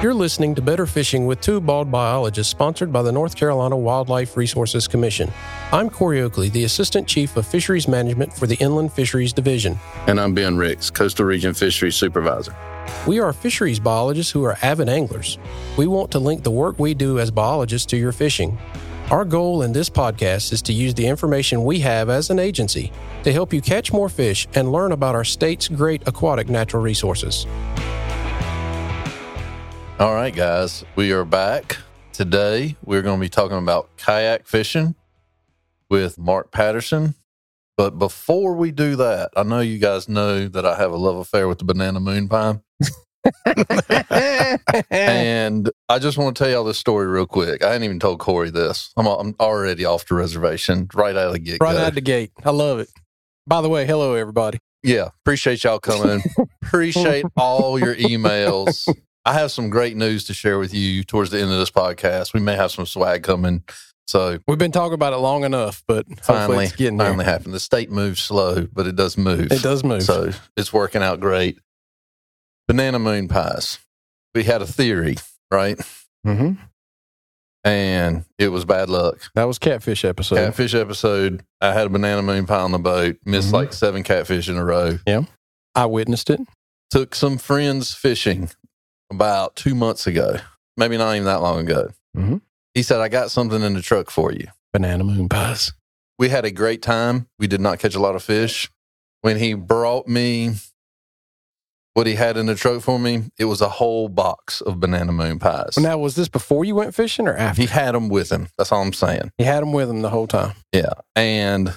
You're listening to Better Fishing with two bald biologists sponsored by the North Carolina Wildlife Resources Commission. I'm Corey Oakley, the Assistant Chief of Fisheries Management for the Inland Fisheries Division. And I'm Ben Ricks, Coastal Region Fisheries Supervisor. We are fisheries biologists who are avid anglers. We want to link the work we do as biologists to your fishing. Our goal in this podcast is to use the information we have as an agency to help you catch more fish and learn about our state's great aquatic natural resources. All right, guys, we are back. Today, we're going to be talking about kayak fishing with Mark Patterson. But before we do that, I know you guys know that I have a love affair with the banana moon pine. and I just want to tell y'all this story real quick. I hadn't even told Corey this. I'm, I'm already off the reservation right out of the gate. Right out of the gate. I love it. By the way, hello, everybody. Yeah, appreciate y'all coming. appreciate all your emails. I have some great news to share with you towards the end of this podcast. We may have some swag coming. So we've been talking about it long enough, but finally, it's getting finally happened. The state moves slow, but it does move. It does move. So it's working out great. Banana moon pies. We had a theory, right? Mm-hmm. And it was bad luck. That was catfish episode. Catfish episode. I had a banana moon pie on the boat. Missed mm-hmm. like seven catfish in a row. Yeah, I witnessed it. Took some friends fishing about two months ago, maybe not even that long ago. Mm-hmm. He said, I got something in the truck for you. Banana moon pies. We had a great time. We did not catch a lot of fish. When he brought me what he had in the truck for me, it was a whole box of banana moon pies. Now, was this before you went fishing or after? He had them with him. That's all I'm saying. He had them with him the whole time. Yeah. And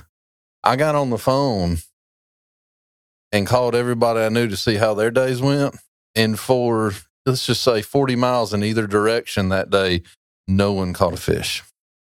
I got on the phone and called everybody I knew to see how their days went. And for let's just say 40 miles in either direction that day, no one caught a fish.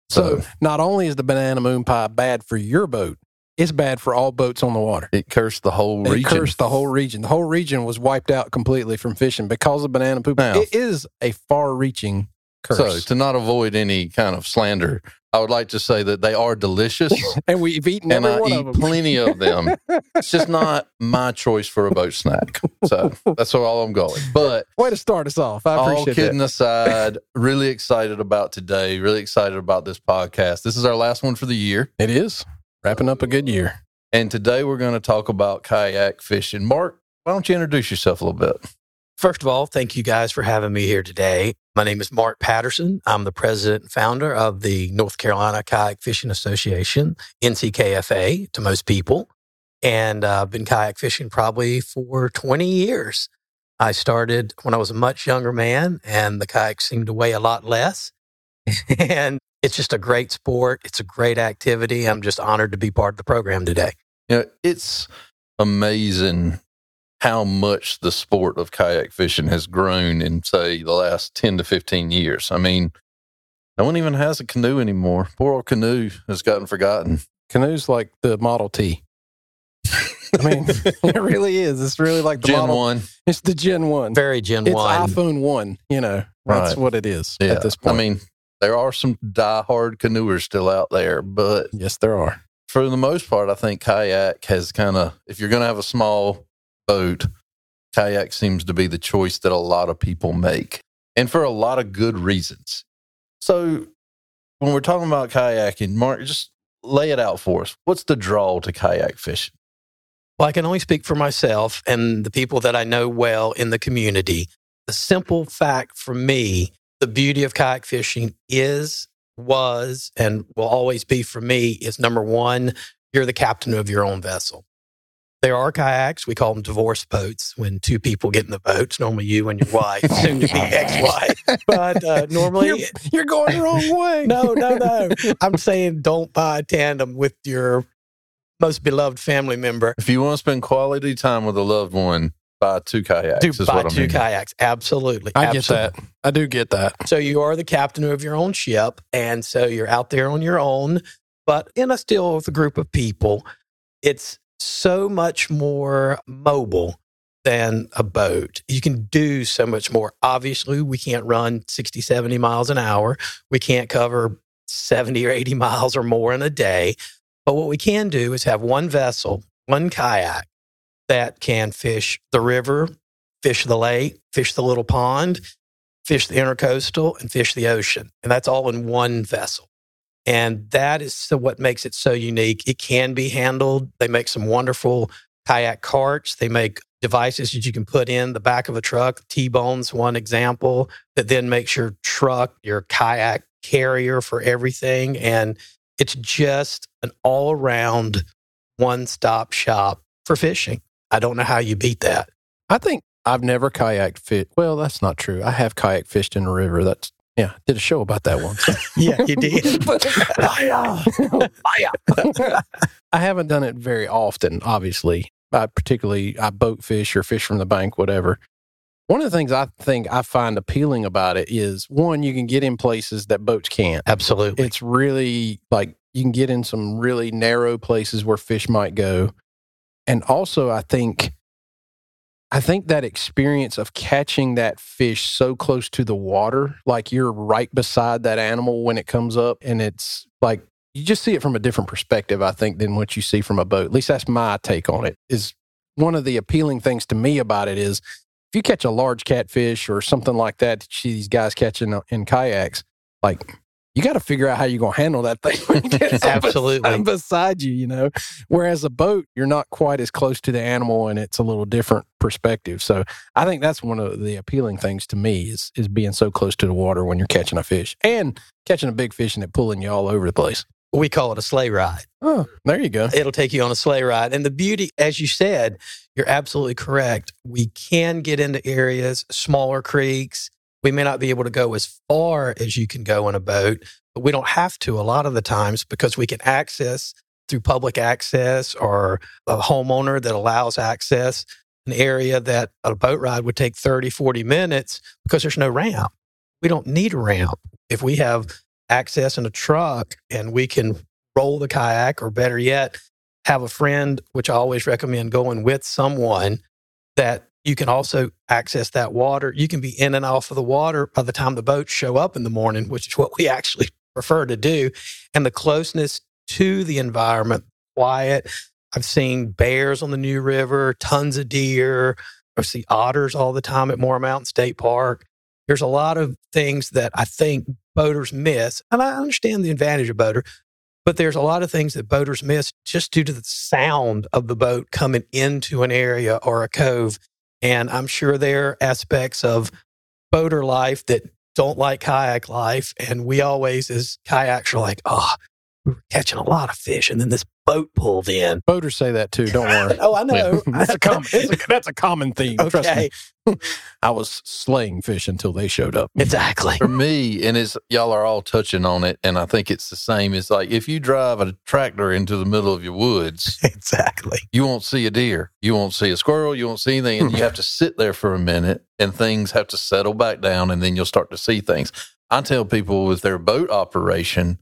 So, so not only is the banana moon pie bad for your boat, it's bad for all boats on the water. It cursed the whole region. It cursed the whole region. The whole region was wiped out completely from fishing because of banana poop. Now, it is a far reaching curse. So, to not avoid any kind of slander, I would like to say that they are delicious, and we've eaten and I eat plenty of them. it's just not my choice for a boat snack. So that's all I'm going. But way to start us off. I appreciate all kidding that. aside, really excited about today. Really excited about this podcast. This is our last one for the year. It is wrapping up a good year. And today we're going to talk about kayak fishing. Mark, why don't you introduce yourself a little bit? First of all, thank you guys for having me here today. My name is Mark Patterson. I'm the president and founder of the North Carolina Kayak Fishing Association, NCKFA to most people. And uh, I've been kayak fishing probably for 20 years. I started when I was a much younger man, and the kayak seemed to weigh a lot less. and it's just a great sport. It's a great activity. I'm just honored to be part of the program today. You know, it's amazing how much the sport of kayak fishing has grown in, say, the last 10 to 15 years. I mean, no one even has a canoe anymore. Poor old canoe has gotten forgotten. Canoe's like the Model T. I mean, it really is. It's really like the Gen model. 1. It's the Gen 1. Very Gen One. it's iPhone 1, you know. That's Right. what it is Yeah. at this point. I mean, there are some diehard canoers still out there, but yes, there are. for the most part, I think kayak has kind of, if you're going to have a small boat, kayak seems to be the choice that a lot of people make, and for a lot of good reasons. So, when we're talking about kayaking, Mark, just lay it out for us. What's the draw to kayak fishing? Well, I can only speak for myself and the people that I know well in the community. The simple fact for me, the beauty of kayak fishing is, was, and will always be for me is number one, you're the captain of your own vessel. There are kayaks, we call them divorce boats when two people get in the boats, normally you and your wife, soon to be ex wife. But uh, normally, You're, you're going the wrong way. no, no, no. I'm saying don't buy a tandem with your most beloved family member. If you want to spend quality time with a loved one, buy two kayaks. Do is buy what I two mean. kayaks. Absolutely. I get that. I do get that. So you are the captain of your own ship. And so you're out there on your own, but in a still with a group of people. It's so much more mobile than a boat. You can do so much more. Obviously, we can't run 60, 70 miles an hour. We can't cover 70 or 80 miles or more in a day. But what we can do is have one vessel, one kayak that can fish the river, fish the lake, fish the little pond, fish the intercoastal, and fish the ocean. And that's all in one vessel. And that is what makes it so unique. It can be handled. They make some wonderful kayak carts. They make devices that you can put in the back of a truck. T-bone's one example that then makes your truck, your kayak carrier for everything. And it's just an all around one stop shop for fishing. I don't know how you beat that. I think I've never kayaked fit. Well, that's not true. I have kayak fished in a river. That's yeah, did a show about that once. yeah, you did. I haven't done it very often, obviously. I particularly I boat fish or fish from the bank, whatever. One of the things I think I find appealing about it is one, you can get in places that boats can't. Absolutely. It's really like you can get in some really narrow places where fish might go. And also I think I think that experience of catching that fish so close to the water, like you're right beside that animal when it comes up, and it's like you just see it from a different perspective, I think, than what you see from a boat. At least that's my take on it. Is one of the appealing things to me about it is if you catch a large catfish or something like that, that you see these guys catching in kayaks, like you got to figure out how you're going to handle that thing when it gets Absolutely. beside you, you know. Whereas a boat, you're not quite as close to the animal and it's a little different perspective. So I think that's one of the appealing things to me is is being so close to the water when you're catching a fish and catching a big fish and it pulling you all over the place. We call it a sleigh ride. Oh, there you go. It'll take you on a sleigh ride. And the beauty, as you said, you're absolutely correct. We can get into areas, smaller creeks, we may not be able to go as far as you can go in a boat, but we don't have to a lot of the times because we can access through public access or a homeowner that allows access an area that a boat ride would take 30, 40 minutes because there's no ramp. We don't need a ramp. If we have access in a truck and we can roll the kayak, or better yet, have a friend, which I always recommend going with someone that you can also access that water. You can be in and off of the water by the time the boats show up in the morning, which is what we actually prefer to do. And the closeness to the environment, quiet. I've seen bears on the New River, tons of deer. I see otters all the time at Morrow Mountain State Park. There's a lot of things that I think boaters miss. And I understand the advantage of boater, but there's a lot of things that boaters miss just due to the sound of the boat coming into an area or a cove and I'm sure there are aspects of boater life that don't like kayak life. And we always, as kayaks, are like, oh, we were catching a lot of fish. And then this boat pulled in. Boaters say that too. Don't worry. oh, I know. that's, a com- a, that's a common theme. Okay. I was slaying fish until they showed up. Exactly. For me, and it's y'all are all touching on it, and I think it's the same. It's like if you drive a tractor into the middle of your woods, exactly, you won't see a deer, you won't see a squirrel, you won't see anything, and you have to sit there for a minute, and things have to settle back down, and then you'll start to see things. I tell people with their boat operation,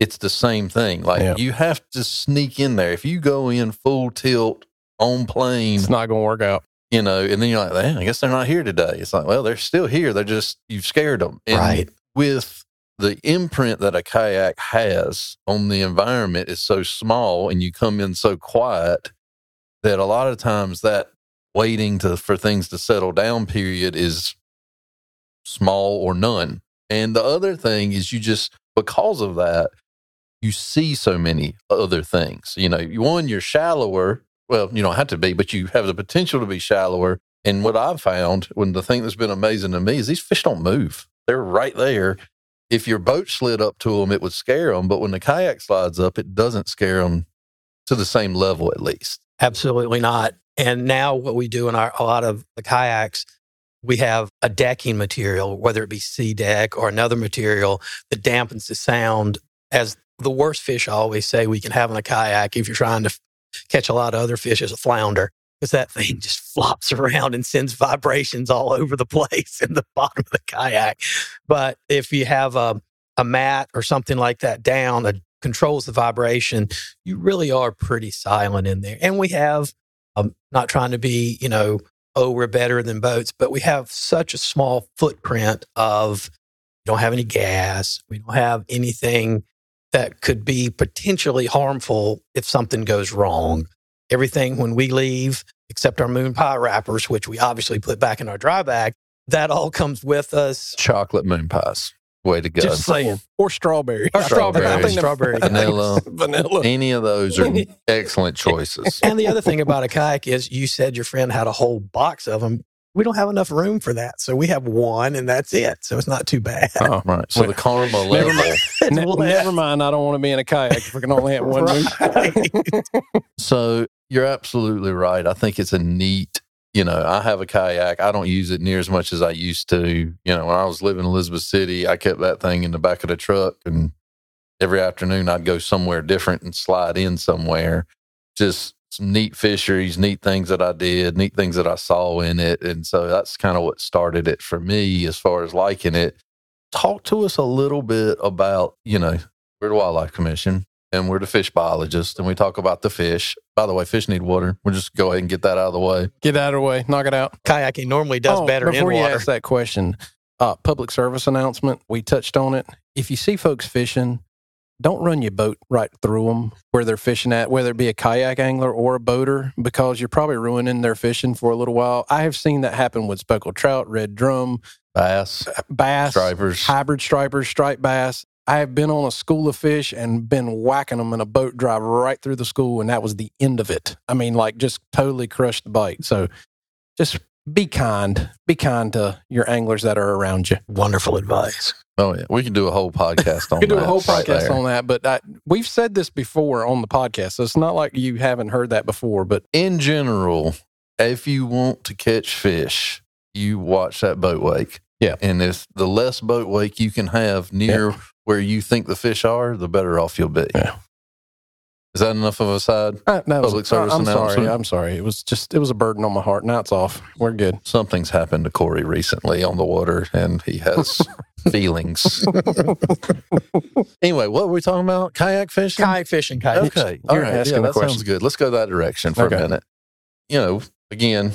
it's the same thing. Like yeah. you have to sneak in there. If you go in full tilt on plane, it's not going to work out you know, and then you're like, man, I guess they're not here today. It's like, well, they're still here. They're just, you've scared them. And right. With the imprint that a kayak has on the environment is so small and you come in so quiet that a lot of times that waiting to, for things to settle down period is small or none. And the other thing is you just, because of that, you see so many other things. You know, one, you're shallower well, you don't have to be, but you have the potential to be shallower. And what I've found, when the thing that's been amazing to me is these fish don't move. They're right there. If your boat slid up to them, it would scare them. But when the kayak slides up, it doesn't scare them to the same level, at least. Absolutely not. And now, what we do in our, a lot of the kayaks, we have a decking material, whether it be SeaDek or another material that dampens the sound. As the worst fish I always say we can have in a kayak if you're trying to catch a lot of other fish is a flounder because that thing just flops around and sends vibrations all over the place in the bottom of the kayak. But if you have a, a mat or something like that down that controls the vibration, you really are pretty silent in there. And we have, um, not trying to be, you know, oh, we're better than boats, but we have such a small footprint of we don't have any gas, we don't have anything that could be potentially harmful if something goes wrong. Everything when we leave, except our moon pie wrappers, which we obviously put back in our dry bag, that all comes with us. Chocolate moon pies. Way to go. Just saying. Or strawberry. Or strawberry. I think strawberry. Vanilla. Vanilla. Any of those are excellent choices. And the other thing about a kayak is you said your friend had a whole box of them. We don't have enough room for that. So we have one and that's it. So it's not too bad. Oh, Right. So the karma Never level. mind. It's never mind. I don't want to be in a kayak if we can only have one. Right. So you're absolutely right. I think it's a neat, you know, I have a kayak. I don't use it near as much as I used to. You know, when I was living in Elizabeth City, I kept that thing in the back of the truck and every afternoon I'd go somewhere different and slide in somewhere. Just some neat fisheries, neat things that I did, neat things that I saw in it. And so that's kind of what started it for me as far as liking it. Talk to us a little bit about, you know, we're the Wildlife Commission and we're the fish biologists and we talk about the fish. By the way, fish need water. We'll just go ahead and get that out of the way. Get out of the way. Knock it out. Kayaking normally does Oh, better in before you ask that question, uh, public service announcement. We touched on it. If you see folks fishing, don't run your boat right through them where they're fishing at, whether it be a kayak angler or a boater, because you're probably ruining their fishing for a little while. I have seen that happen with speckled trout, red drum, Bass, uh, bass, stripers. hybrid stripers, striped bass. I have been on a school of fish and been whacking them in a boat drive right through the school, and that was the end of it. I mean, like just totally crushed the bite. So just be kind. Be kind to your anglers that are around you. Wonderful advice. Oh yeah, we can do a whole podcast on We could do that a whole right podcast there. on that, but I, we've said this before on the podcast, so it's not like you haven't heard that before. But In general, if you want to catch fish, you watch that boat wake. Yeah. And if the less boat wake you can have near where you think the fish are, the better off you'll be. Yeah. Is that enough of a side? uh, that was- Public service I'm sorry. announcement. I'm sorry. It was just it was a burden on my heart. Now it's off. We're good. Something's happened to Corey recently on the water and he has feelings. anyway, what were we talking about? Kayak fishing? Kayak fishing, kayak. Okay. All You're right. Yeah, a that sounds good. Let's go that direction for Okay. a minute. You know, again,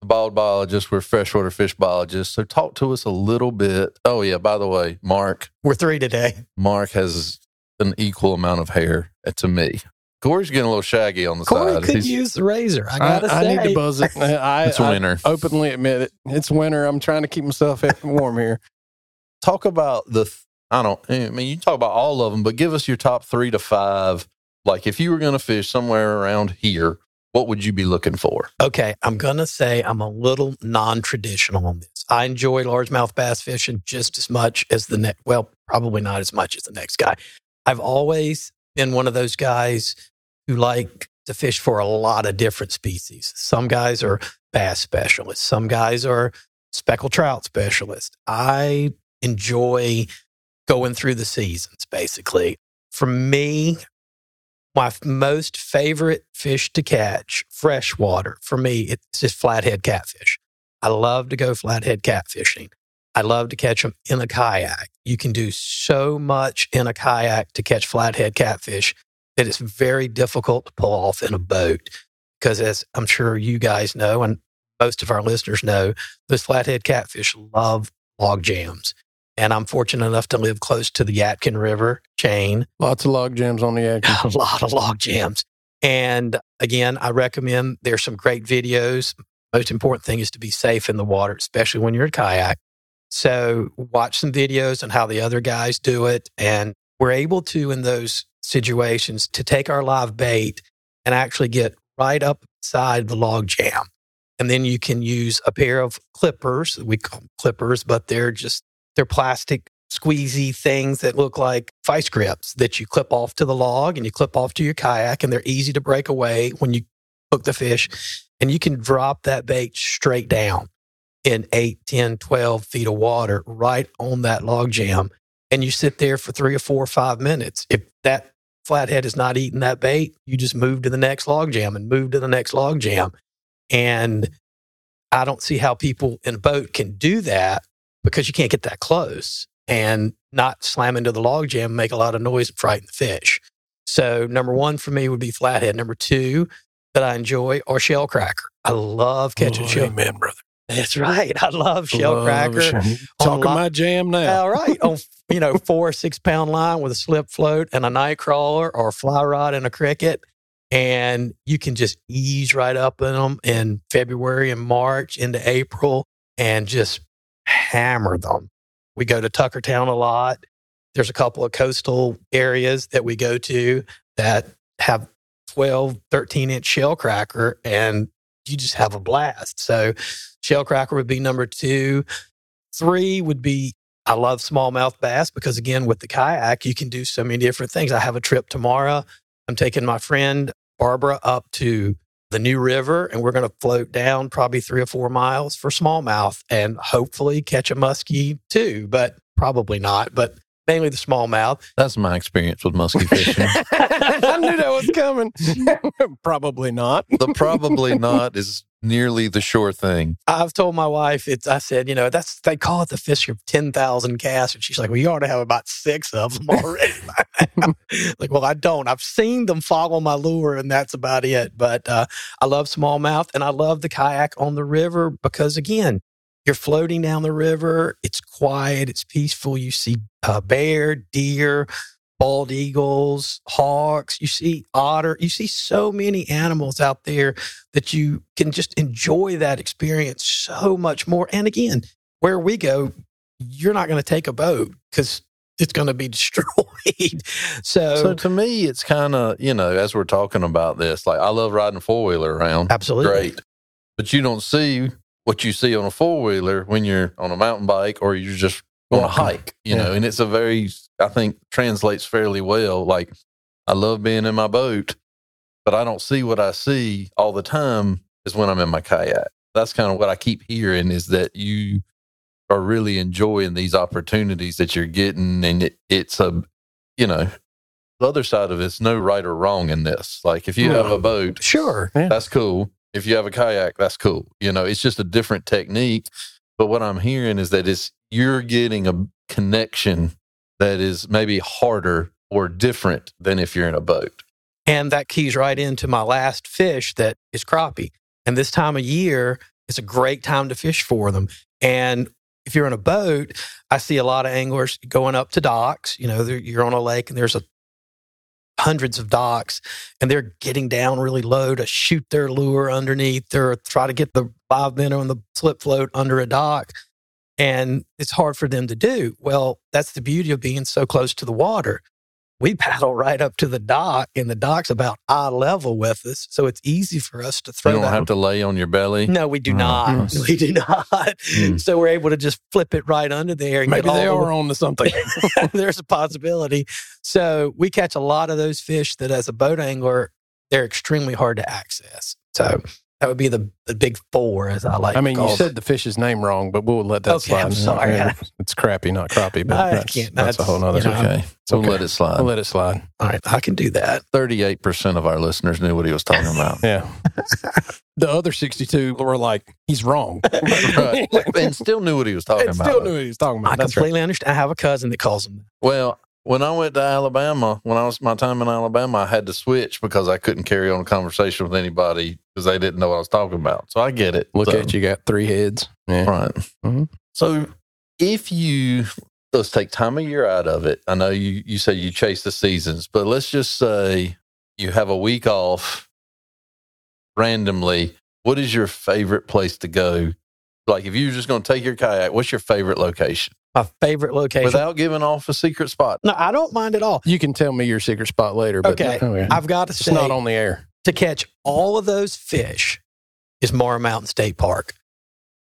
the bald biologist, we're freshwater fish biologists. So talk to us a little bit. Oh, yeah. By the way, Mark, We're three today. Mark has an equal amount of hair to me. Corey's getting a little shaggy on the Corey side. could He's- use the razor. I I, gotta I say. need to buzz it. I, It's I winter. openly admit it. It's winter. I'm trying to keep myself warm here. talk about the, I don't, I mean, you talk about all of them, but give us your top three to five. Like if you were going to fish somewhere around here, what would you be looking for? Okay, I'm going to say I'm a little non traditional on this. I enjoy largemouth bass fishing just as much as the next, well, probably not as much as the next guy. I've always been one of those guys who like to fish for a lot of different species. Some guys are bass specialists, some guys are speckled trout specialists. I enjoy going through the seasons, basically. For me, my most favorite fish to catch, freshwater, for me, it's just flathead catfish. I love to go flathead catfishing. I love to catch them in a kayak. You can do so much in a kayak to catch flathead catfish that it's very difficult to pull off in a boat. Because, as I'm sure you guys know, and most of our listeners know, those flathead catfish love log jams. And I'm fortunate enough to live close to the Yadkin River chain Lots of log jams on the edge. a lot of log jams. And again, I recommend there's some great videos. Most important thing is to be safe in the water, especially when you're in a kayak. So watch some videos on how the other guys do it. And we're able to, in those situations, to take our live bait and actually get right up inside the log jam. And then you can use a pair of clippers. We call clippers, but they're just, they're plastic squeezy things that look like vice grips that you clip off to the log and you clip off to your kayak and they're easy to break away when you hook the fish and you can drop that bait straight down in 8 10 12 feet of water right on that log jam and you sit there for three or four or five minutes if that flathead is not eating that bait you just move to the next log jam and move to the next log jam and i don't see how people in a boat can do that because you can't get that close and not slam into the log jam, make a lot of noise and frighten the fish. So number one for me would be flathead. Number two that I enjoy are shell cracker. I love catching Oh, shell. Amen, brother. That's right. I love shell Love cracker. shell- Talking li- my jam now. All right. On you know, four or six pound line with a slip float and a night crawler or a fly rod and a cricket. And you can just ease right up in them in February and March into April and just hammer them. We go to Tuckertown a lot. There's a couple of coastal areas that we go to that have 12, 13 inch shell cracker and you just have a blast. So shell cracker would be number two. Three would be I love smallmouth bass because again, with the kayak, you can do so many different things. I have a trip tomorrow. I'm taking my friend Barbara up to the New River and we're going to float down probably three or four miles for smallmouth and hopefully catch a muskie too, but probably not. But mainly the smallmouth. That's my experience with muskie fishing. I knew that was coming. Probably not. the probably not is nearly the sure thing. I've told my wife, it's, I said, you know, that's, they call it the fish of 10,000 casts. And she's like, well, you ought to have about six of them already. like, well, I don't. I've seen them follow my lure and that's about it. But uh, I love smallmouth and I love the kayak on the river because, again, you're floating down the river. It's quiet. It's peaceful. You see uh, bear, deer, bald eagles, hawks. You see otter. You see so many animals out there that you can just enjoy that experience so much more. And again, where we go, you're not going to take a boat because it's going to be destroyed. so, So to me, it's kind of, you know, as we're talking about this, like I love riding four wheeler around. absolutely. Great. But you don't see what you see on a four wheeler when you're on a mountain bike or you're just on a hike, you know, and it's a very, I think, translates fairly well. Like, I love being in my boat, but I don't see what I see all the time is when I'm in my kayak. That's kind of what I keep hearing is that you are really enjoying these opportunities that you're getting. And it, it's a, you know, the other side of it's no right or wrong in this. Like, if you have a boat, Sure. Yeah. that's cool. If you have a kayak, that's cool. You know, it's just a different technique. But what I'm hearing is that it's you're getting a connection that is maybe harder or different than if you're in a boat. And that keys right into my last fish that is crappie. And this time of year, it's a great time to fish for them. And if you're in a boat, I see a lot of anglers going up to docks. You know, you're on a lake and there's a hundreds of docks and they're getting down really low to shoot their lure underneath or try to get the live minnow and the slip float under a dock. And it's hard for them to do. Well, that's the beauty of being so close to the water we paddle right up to the dock and the dock's about eye level with us so it's easy for us to throw. You don't that have to lay on your belly. no we do Oh, not nice. we do not Mm. so we're able to just flip it right under there and Maybe get all they the- are on to something. there's a possibility so we catch a lot of those fish that as a boat angler they're extremely hard to access so that would be the, the big four as i like I to mean, you said the fish's name wrong, but we'll let that Okay, slide. I'm sorry. Yeah, It's crappy, not crappie, but I that's, can't- that's, a whole nother. that's, you know, Okay. It's We'll okay. let it slide. I'll let it slide. all right i can do that 38% of our listeners knew what he was talking about. Yeah. the other 62 were like, he's wrong. right. And still knew what he was talking and about. still knew what he was talking i about. That's right. completely understand i have a cousin that calls him. Well, when I went to Alabama, when I was my time in Alabama, I had to switch because I couldn't carry on a conversation with anybody because they didn't know what I was talking about. So I get it. Look So- at you, got three heads. Yeah. Right. Mhm. So if you let's take time of year out of it. I know you you say you chase the seasons, but let's just say you have a week off randomly. What is your favorite place to go? Like if you're just going to take your kayak, what's your favorite location? My favorite location Without giving off a secret spot. no i don't mind at all You can tell me your secret spot later, but Okay. oh, yeah. I've got to it's say, not on the air. to catch all of those fish is Morrow Mountain State Park.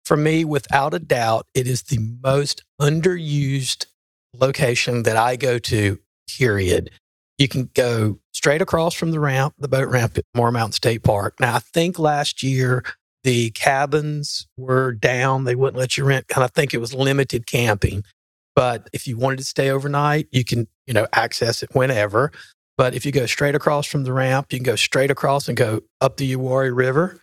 For me, without a doubt, it is the most underused location that I go to, period. You can go straight across from the ramp, the boat ramp at Morrow Mountain State Park. Now, I think last year the cabins were down. They wouldn't let you rent, and I think it was limited camping. But if you wanted to stay overnight, you can, you know, access it whenever. But if you go straight across from the ramp, you can go straight across and go up the Uwharrie River.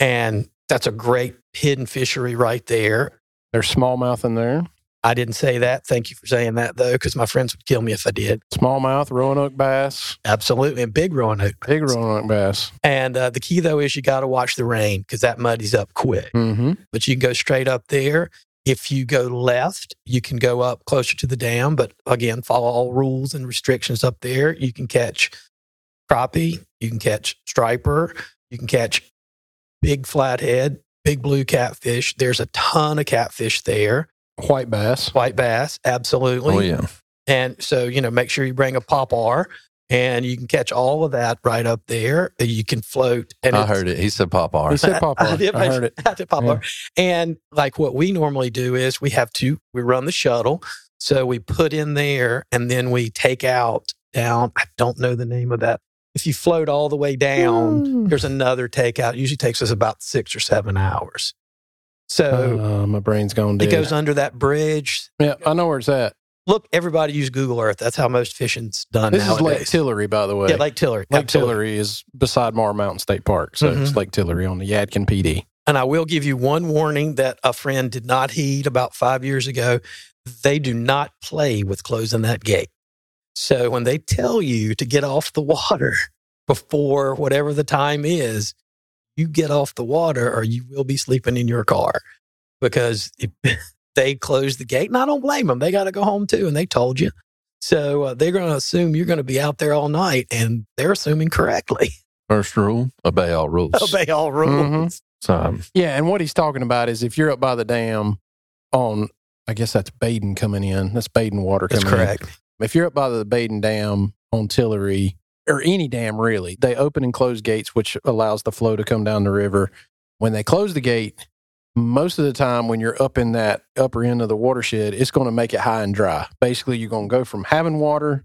And that's a great hidden fishery right there. There's smallmouth in there. I didn't say that. Thank you for saying that, though, because my friends would kill me if I did. Smallmouth, Roanoke bass, Absolutely. And big Roanoke. big. Roanoke bass. And uh, the key, though, is you got to watch the rain because that muddies up quick. Mm-hmm. But you can go straight up there. If you go left, you can go up closer to the dam. But again, follow all rules and restrictions up there. You can catch crappie, you can catch striper, you can catch big flathead, big blue catfish. There's a ton of catfish there. White bass. white bass, absolutely. Oh yeah. And so, you know, make sure you bring a popar and you can catch all of that right up there. You can float. And I heard it. He said pop He R. said pop I, did I heard it. I did poplar. And like what we normally do is we have to, we run the shuttle. So we put in there and then we take out down. I don't know the name of that. If you float all the way down, hmm. there's another takeout. It usually takes us about six or seven hours. So Uh, my brain's gone Dead. it goes under that bridge. yeah, I know where it's at. Look, everybody use Google Earth. That's how most fishing's done This nowadays. is Lake Tillery, by the way. Yeah, Lake Tillery. Lake Absolutely. Tillery is beside Morrow Mountain State Park, so it's Mhm. Lake Tillery on the Yadkin Pee Dee. And I will give you one warning that a friend did not heed about five years ago. They do not play with closing that gate. So when they tell you to get off the water before whatever the time is, you get off the water or you will be sleeping in your car because if they closed the gate. And I don't blame them. They got to go home too. And they told you. So uh, they're going to assume you're going to be out there all night and they're assuming correctly. First rule: obey all rules. Obey all rules. Mhm. So um, Yeah, and what he's talking about is if you're up by the dam on, I guess that's Badin coming in. That's Badin water That's coming in. correct. If you're up by the Badin Dam on Tillery, or any dam really, they open and close gates, which allows the flow to come down the river. When they close the gate, most of the time when you're up in that upper end of the watershed, it's going to make it high and dry. Basically, you're going to go from having water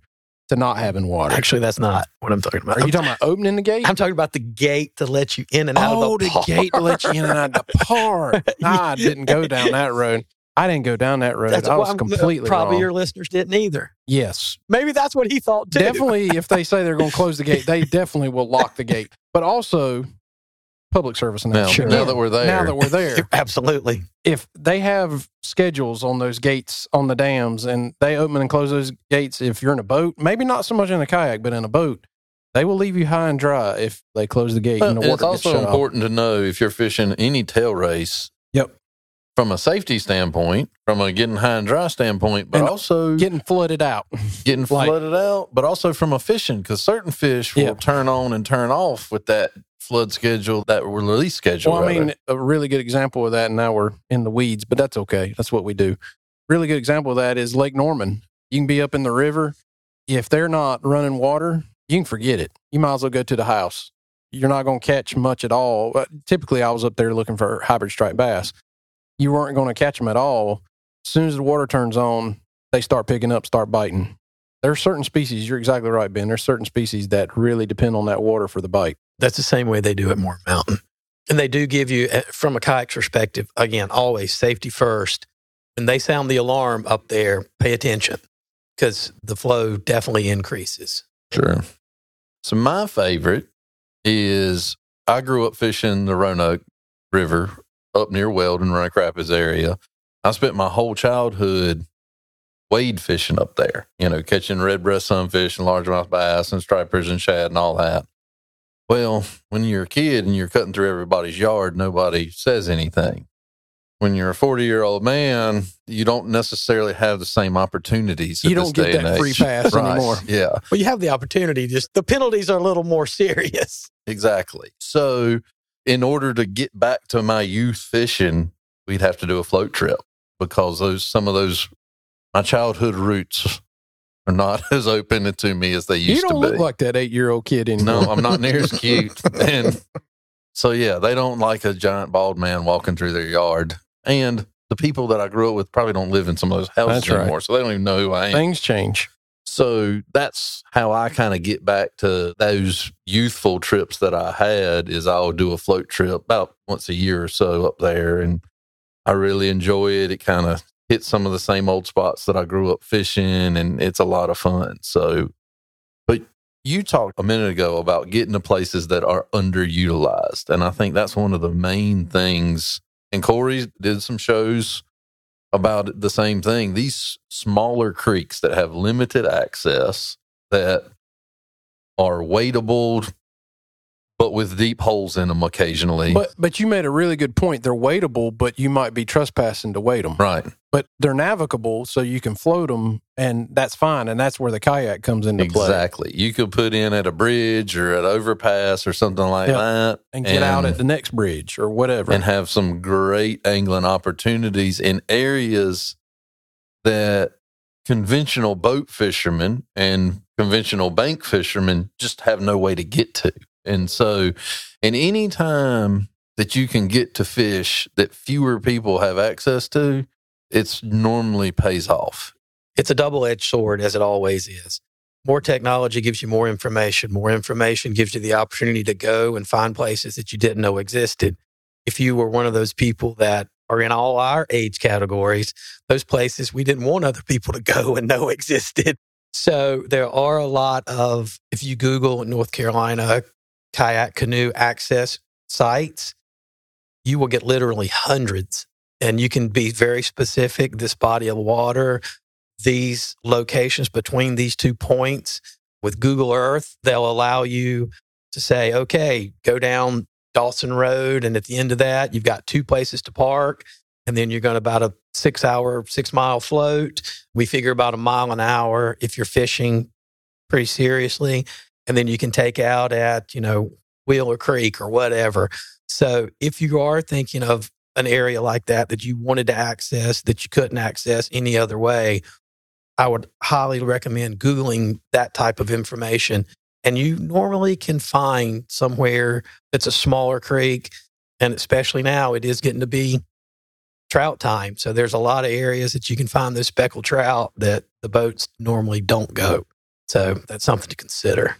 to not having water. Actually, that's not what I'm talking about. Are you talking about opening the gate? I'm talking about the gate to let you in and out oh, of the, oh, the park. gate to let you in and out of the park. I didn't go down that road. I didn't go down that road. That's I what was I'm- uh, completely Probably wrong. your listeners didn't either. yes, Maybe that's what he thought too. definitely. If they say they're going to close the gate, they definitely will lock the gate. But also, public service now, announcement. now that we're there, Now that we're there, Absolutely. if they have schedules on those gates on the dams and they open and close those gates, if you're in a boat, maybe not so much in a kayak, but in a boat, they will leave you high and dry if they close the gate Well, and the it's water gets also shut off. important to know if you're fishing any tail race. Yep. From a safety standpoint, from a getting high and dry standpoint, but And also Getting flooded out. getting like- flooded out, but also from a fishing because certain fish will Yeah. turn on and turn off with that flood schedule, that release schedule. Well, I mean, a really good example of that, and now we're in the weeds, but that's okay. That's what we do. Really good example of that is Lake Norman. You can be up in the river. If they're not running water, you can forget it. You might as well go to the house. You're not going to catch much at all. Typically, I was up there looking for hybrid striped bass. You weren't going to catch them at all. As soon as the water turns on, they start picking up, start biting. There are certain species, you're exactly right, Ben. There's certain species that really depend on that water for the bite. That's the same way they do at Morrow Mountain. And they do give you, uh, from a kayak perspective, again, always safety first. When they sound the alarm up there, pay attention because the flow definitely increases. Sure. So my favorite is I grew up fishing the Roanoke River up near Weldon, Roanoke Rapids area. I spent my whole childhood wade fishing up there, you know, catching redbreast sunfish and largemouth bass and stripers and shad and all that. Well, when you're a kid and you're cutting through everybody's yard, nobody says anything. When you're a 40 year old man, you don't necessarily have the same opportunities. You don't get that free pass Right. anymore. Yeah. Well, you have the opportunity, just the penalties are a little more serious. Exactly. So, in order to get back to my youth fishing, we'd have to do a float trip because those some of those my childhood roots are not as open to me as they used to be. You don't look like that eight year old kid anymore. no, I'm not near as cute. And so, yeah, they don't like a giant bald man walking through their yard. And the people that I grew up with probably don't live in some of those houses That's right. anymore, so they don't even know who I am. Things change. So that's how I kind of get back to those youthful trips that I had is I'll do a float trip about once a year or so up there and I really enjoy it. It kind of hits some of the same old spots that I grew up fishing and it's a lot of fun. So but you talked a minute ago about getting to places that are underutilized and I think that's one of the main things and Corey did some shows about the same thing. These smaller creeks that have limited access that are wadeable, but with deep holes in them occasionally. But but you made a really good point. They're wadeable, but you might be trespassing to wade them. right. But they're navigable, so you can float them, and that's fine. And that's where the kayak comes into play Exactly. You could put in at a bridge or at overpass or something like Yeah. that and get out at the next bridge or whatever. and have some great angling opportunities in areas that conventional boat fishermen and conventional bank fishermen just have no way to get to. And so, in any time that you can get to fish that fewer people have access to, it's normally pays off. It's a double edged sword, as it always is. More technology gives you more information. More information gives you the opportunity to go and find places that you didn't know existed. If you were one of those people that are in all our age categories, those places we didn't want other people to go and know existed. So there are a lot of, if you Google North Carolina kayak canoe access sites, you will get literally hundreds. And you can be very specific this body of water, these locations between these two points. With Google Earth, they'll allow you to say, okay, go down Dawson Road. And at the end of that, you've got two places to park. And then you're going about a six hour, six mile float. We figure about a mile an hour if you're fishing pretty seriously. And then you can take out at, you know, Wheeler Creek or whatever. So if you are thinking of an area like that that you wanted to access that you couldn't access any other way, I would highly recommend Googling that type of information. And you normally can find somewhere that's a smaller creek. And especially now, it is getting to be trout time. So there's a lot of areas that you can find those speckled trout that the boats normally don't go. So that's something to consider.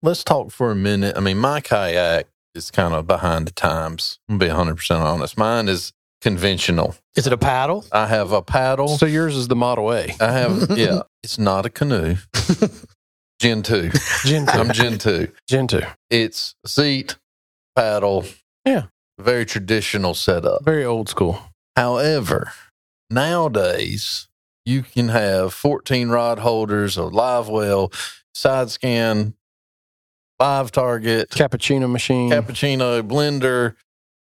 Let's talk for a minute. I mean, my kayak is kind of behind the times. I'm be 100% honest. Mine is conventional. Is it a paddle? I have a paddle. So yours is the Model A. I have, yeah, it's not a canoe. Gen 2. Gen 2. I'm Gen 2. Gen 2. It's seat, paddle. Yeah. Very traditional setup. Very old school. However, nowadays you can have 14 rod holders, a live well, side scan, live target, Cappuccino machine. cappuccino, blender,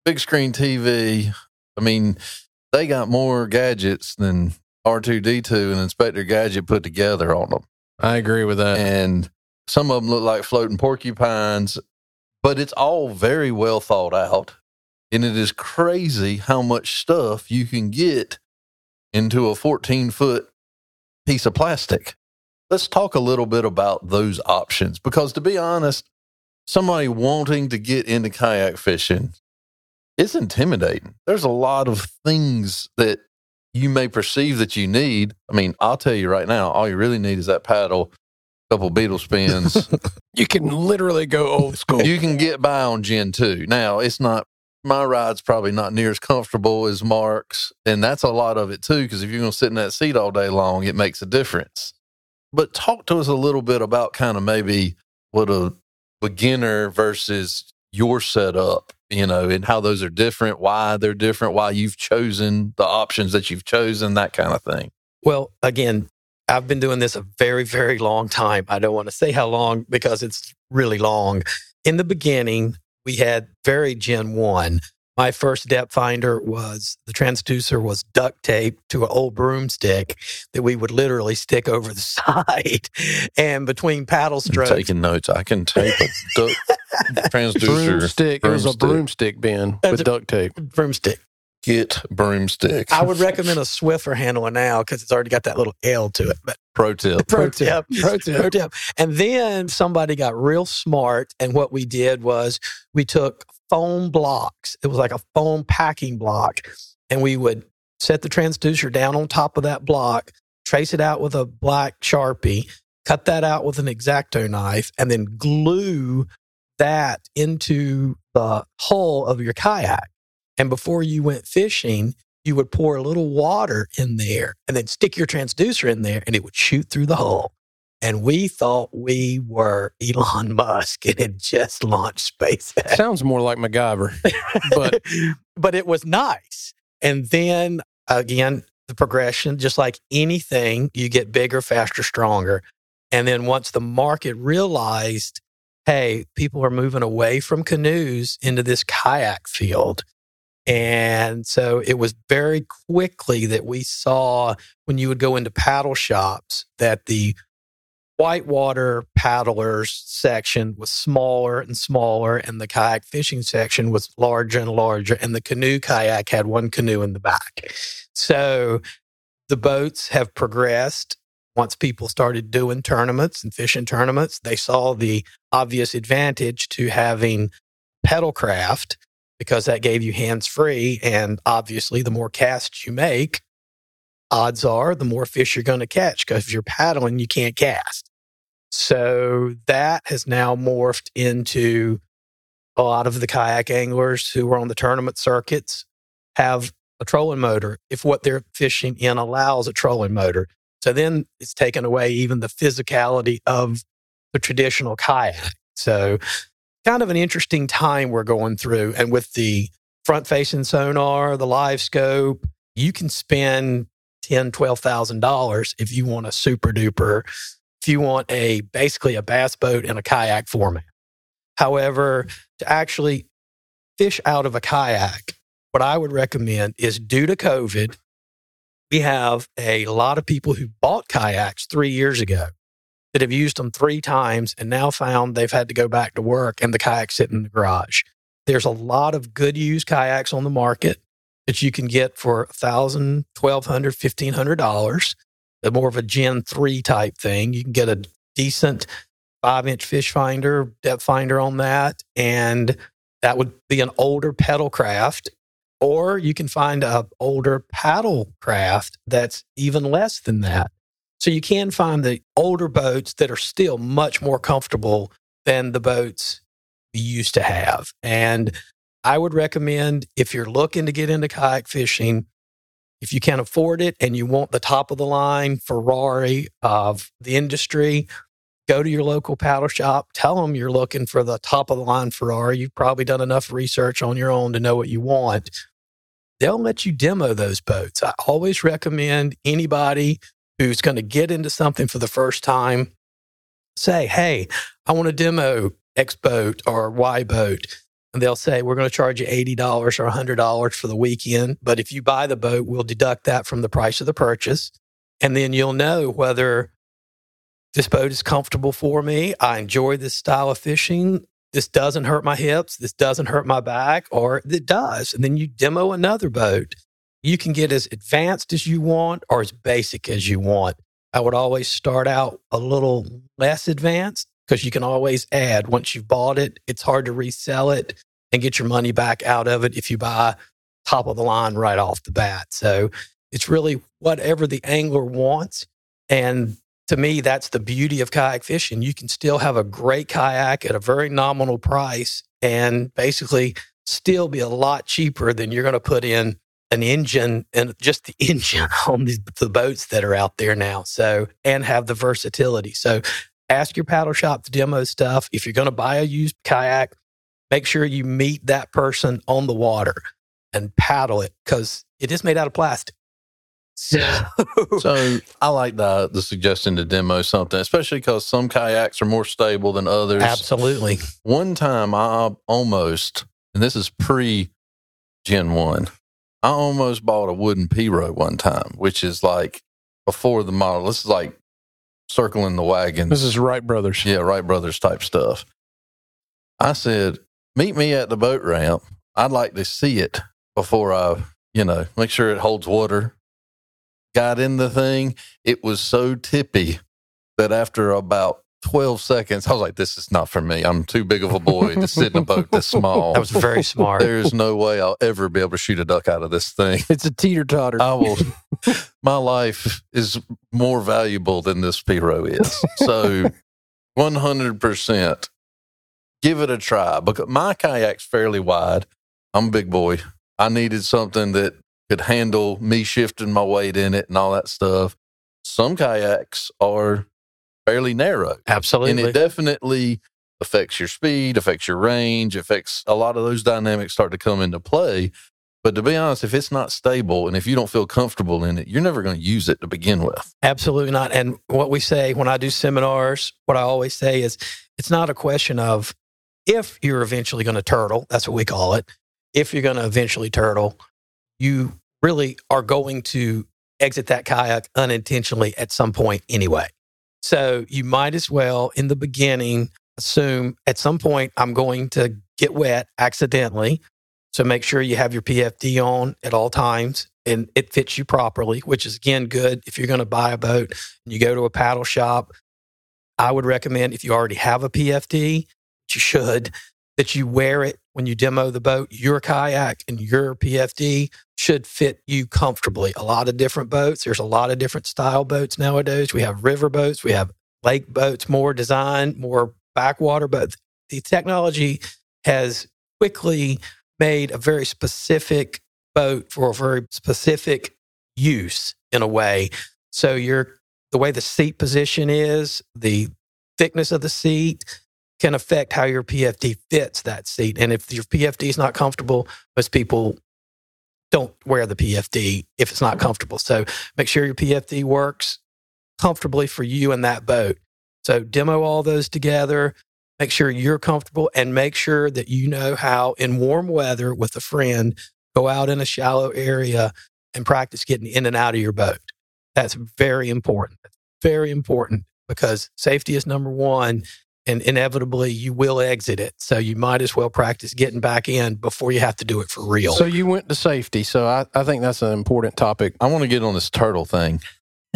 big screen TV. I mean, they got more gadgets than R2D2 and Inspector Gadget put together on them. I agree with that. And some of them look like floating porcupines, but it's all very well thought out. And it is crazy how much stuff you can get into a 14 foot piece of plastic. Let's talk a little bit about those options because, to be honest, somebody wanting to get into kayak fishing, it's intimidating. There's a lot of things that you may perceive that you need. I mean, I'll tell you right now, all you really need is that paddle, a couple beetle spins. you can literally go old school. you can get by on Gen 2. Now, it's not, my ride's probably not near as comfortable as Mark's. And that's a lot of it too, because if you're going to sit in that seat all day long, it makes a difference. But talk to us a little bit about kind of maybe what a beginner versus your setup, you know, and how those are different, why they're different, why you've chosen the options that you've chosen, that kind of thing. Well, again, I've been doing this a very, very long time. I don't want to say how long because it's really long. In the beginning, we had very Gen 1. My first depth finder was the transducer was duct taped to an old broomstick that we would literally stick over the side. And between paddle I'm strokes, taking notes. I can tape a duck transducer. broomstick. It was a broomstick. broomstick bin That's with a- duct tape. broomstick. Get broomstick. I would recommend a Swiffer handler now because it's already got that little L to it. But Pro tip. pro tip. Pro tip. Pro tip. And then somebody got real smart. And what we did was we took foam blocks. It was like a foam packing block. And we would set the transducer down on top of that block, trace it out with a black Sharpie, cut that out with an X-Acto knife, and then glue that into the hull of your kayak. And before you went fishing, you would pour a little water in there and then stick your transducer in there and it would shoot through the hull. And we thought we were Elon Musk and had just launched SpaceX. Sounds more like MacGyver. But but it was nice. And then again, the progression, just like anything, you get bigger, faster, stronger. And then once the market realized, hey, people are moving away from canoes into this kayak field. And so it was very quickly that we saw when you would go into paddle shops that the whitewater paddlers section was smaller and smaller, and the kayak fishing section was larger and larger, and the canoe kayak had one canoe in the back. So the boats have progressed, once people started doing tournaments and fishing tournaments, they saw the obvious advantage to having pedal craft because that gave you hands free. And obviously, the more casts you make, odds are the more fish you're going to catch because if you're paddling, you can't cast. So that has now morphed into a lot of the kayak anglers who are on the tournament circuits have a trolling motor if what they're fishing in allows a trolling motor. So then it's taken away even the physicality of the traditional kayak. So kind of an interesting time we're going through. And with the front facing sonar, the live scope, you can spend ten, twelve thousand dollars if you want a super duper, if you want a basically a bass boat in a kayak format. However, to actually fish out of a kayak, what I would recommend is due to COVID, we have a lot of people who bought kayaks three years ago that have used them three times and now found they've had to go back to work and the kayaks sit in the garage. There's a lot of good used kayaks on the market that you can get for $1,000, $1,200, $1,500. More of a Gen 3 type thing. You can get a decent five inch fish finder, depth finder on that. And that would be an older pedal craft or you can find a older paddle craft that's even less than that. So you can find the older boats that are still much more comfortable than the boats we used to have. And I would recommend if you're looking to get into kayak fishing, if you can't afford it and you want the top of the line Ferrari of the industry, go to your local paddle shop, tell them you're looking for the top of the line Ferrari. You've probably done enough research on your own to know what you want they'll let you demo those boats. I always recommend anybody who's going to get into something for the first time say, Hey, I want to demo X boat or Y boat. And they'll say, We're going to charge you $80 or $100 for the weekend. But if you buy the boat, we'll deduct that from the price of the purchase. And then you'll know whether this boat is comfortable for me. I enjoy this style of fishing this doesn't hurt my hips, this doesn't hurt my back, or it does. And then you demo another boat. You can get as advanced as you want or as basic as you want. I would always start out a little less advanced because you can always add. Once you've bought it, it's hard to resell it and get your money back out of it if you buy top of the line right off the bat. So it's really whatever the angler wants. And to me, that's the beauty of kayak fishing. You can still have a great kayak at a very nominal price and basically still be a lot cheaper than you're going to put in an engine and just the engine on the, the boats that are out there now. So, and have the versatility. So, ask your paddle shop to demo stuff. If you're going to buy a used kayak, make sure you meet that person on the water and paddle it because it is made out of plastic. So, so I like the the suggestion to demo something, especially because some kayaks are more stable than others. Absolutely. One time, I almost, and this is pre Gen One, I almost bought a wooden Pirogue one time, which is like before the model. This is like circling the wagons. This is Wright Brothers. Yeah, Wright Brothers type stuff. I said, meet me at the boat ramp. I'd like to see it before I, you know, make sure it holds water got in the thing, it was so tippy that after about 12 seconds, I was like, this is not for me. I'm too big of a boy to sit in a boat this small. That was very smart. There's no way I'll ever be able to shoot a duck out of this thing. It's a teeter totter. I will. my life is more valuable than this Piro is. So 100% give it a try because my kayak's fairly wide. I'm a big boy. I needed something that could handle me shifting my weight in it and all that stuff. Some kayaks are fairly narrow. Absolutely. And it definitely affects your speed, affects your range, affects a lot of those dynamics start to come into play. But to be honest, if it's not stable and if you don't feel comfortable in it, you're never going to use it to begin with. Absolutely not. And what we say when I do seminars, what I always say is it's not a question of if you're eventually going to turtle, that's what we call it. If you're going to eventually turtle, you really are going to exit that kayak unintentionally at some point anyway. So you might as well, in the beginning, assume at some point I'm going to get wet accidentally. So make sure you have your PFD on at all times and it fits you properly, which is again good if you're going to buy a boat and you go to a paddle shop. I would recommend if you already have a PFD, you should, that you wear it when you demo the boat. Your kayak and your PFD should fit you comfortably. A lot of different boats. There's a lot of different style boats nowadays. We have river boats, we have lake boats, more design, more backwater, but the technology has quickly made a very specific boat for a very specific use in a way. So your the way the seat position is, the thickness of the seat can affect how your PFD fits that seat. And if your PFD is not comfortable, most people don't wear the PFD if it's not comfortable. So make sure your PFD works comfortably for you and that boat. So demo all those together, make sure you're comfortable and make sure that you know how in warm weather with a friend go out in a shallow area and practice getting in and out of your boat. That's very important. Very important because safety is number 1 and inevitably you will exit it. So you might as well practice getting back in before you have to do it for real. So you went to safety. So I, I think that's an important topic. I want to get on this turtle thing.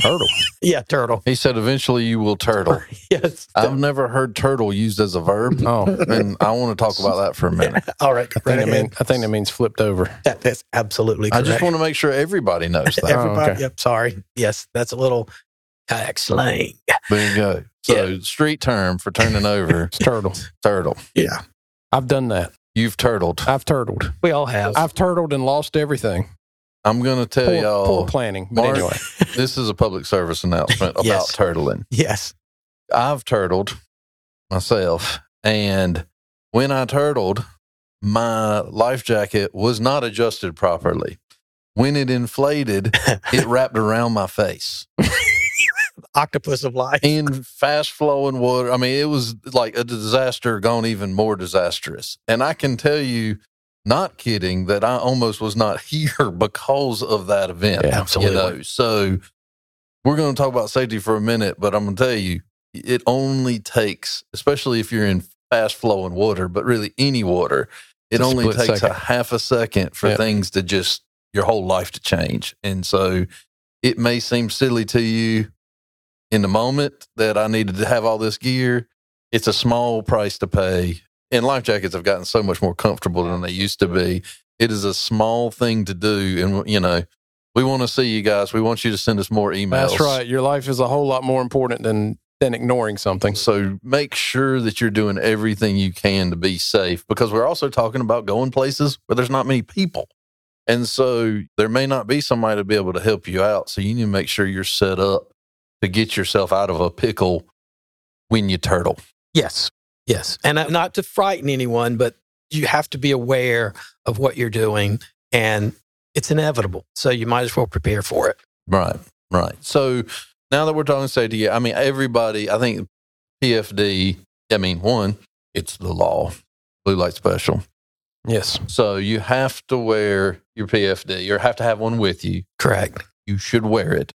Turtle. yeah, turtle. He said eventually you will turtle. yes. I've never heard turtle used as a verb. Oh, and I want to talk about that for a minute. All right. I think, that mean, I think that means flipped over. That, that's absolutely I just want to make sure everybody knows that. Oh, everybody, okay. yep, sorry. Yes, that's a little kayak slang. There you go. So street term for turning over It's turtle. turtle. Yeah. I've done that. You've turtled. I've turtled. We all have. I've turtled and lost everything. I'm going to tell Poor, y'all poor planning. But Mark- anyway, this is a public service announcement about Yes. turtling. yes. I've turtled myself, and when I turtled, my life jacket was not adjusted properly. When it inflated, it wrapped around my face Octopus of life. in fast flowing water. I mean, it was like a disaster gone even more disastrous. And I can tell you, not kidding, that I almost was not here because of that event. Yeah, absolutely. You know, so we're going to talk about safety for a minute, but I'm going to tell you, it only takes, especially if you're in fast flowing water, but really any water, it a only split takes a half a second for Yeah. things to just your whole life to change. And so it may seem silly to you in the moment that I needed to have all this gear. It's a small price to pay. And life jackets have gotten so much more comfortable than they used to be. It is a small thing to do. And, you know, we want to see you guys. We want you to send us more emails. that's right. Your life is a whole lot more important than than ignoring something. So make sure that you're doing everything you can to be safe because we're also talking about going places where there's not many people. And so there may not be somebody to be able to help you out. So you need to make sure you're set up to get yourself out of a pickle when you turtle. Yes. Yes. And not to frighten anyone, but you have to be aware of what you're doing and it's inevitable. So you might as well prepare for it. Right, right. So now that we're talking safety, I mean, everybody, I think PFD, I mean, one, it's the law, blue light special. Yes. So you have to wear your PFD or have to have one with you. Correct. You should wear it.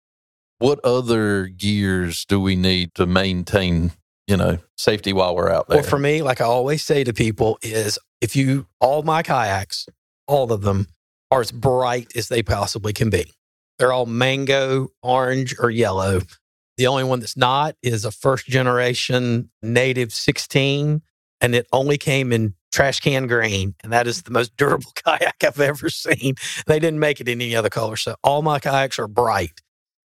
What other gears do we need to maintain, you know, safety while we're out there? Well, for me, like I always say to people, is if you, all my kayaks, all of them are as bright as they possibly can be. They're all mango, orange, or yellow. The only one that's not is a first generation native 16, and it only came in trash can green. And that is the most durable kayak I've ever seen. They didn't make it in any other color. So all my kayaks are bright.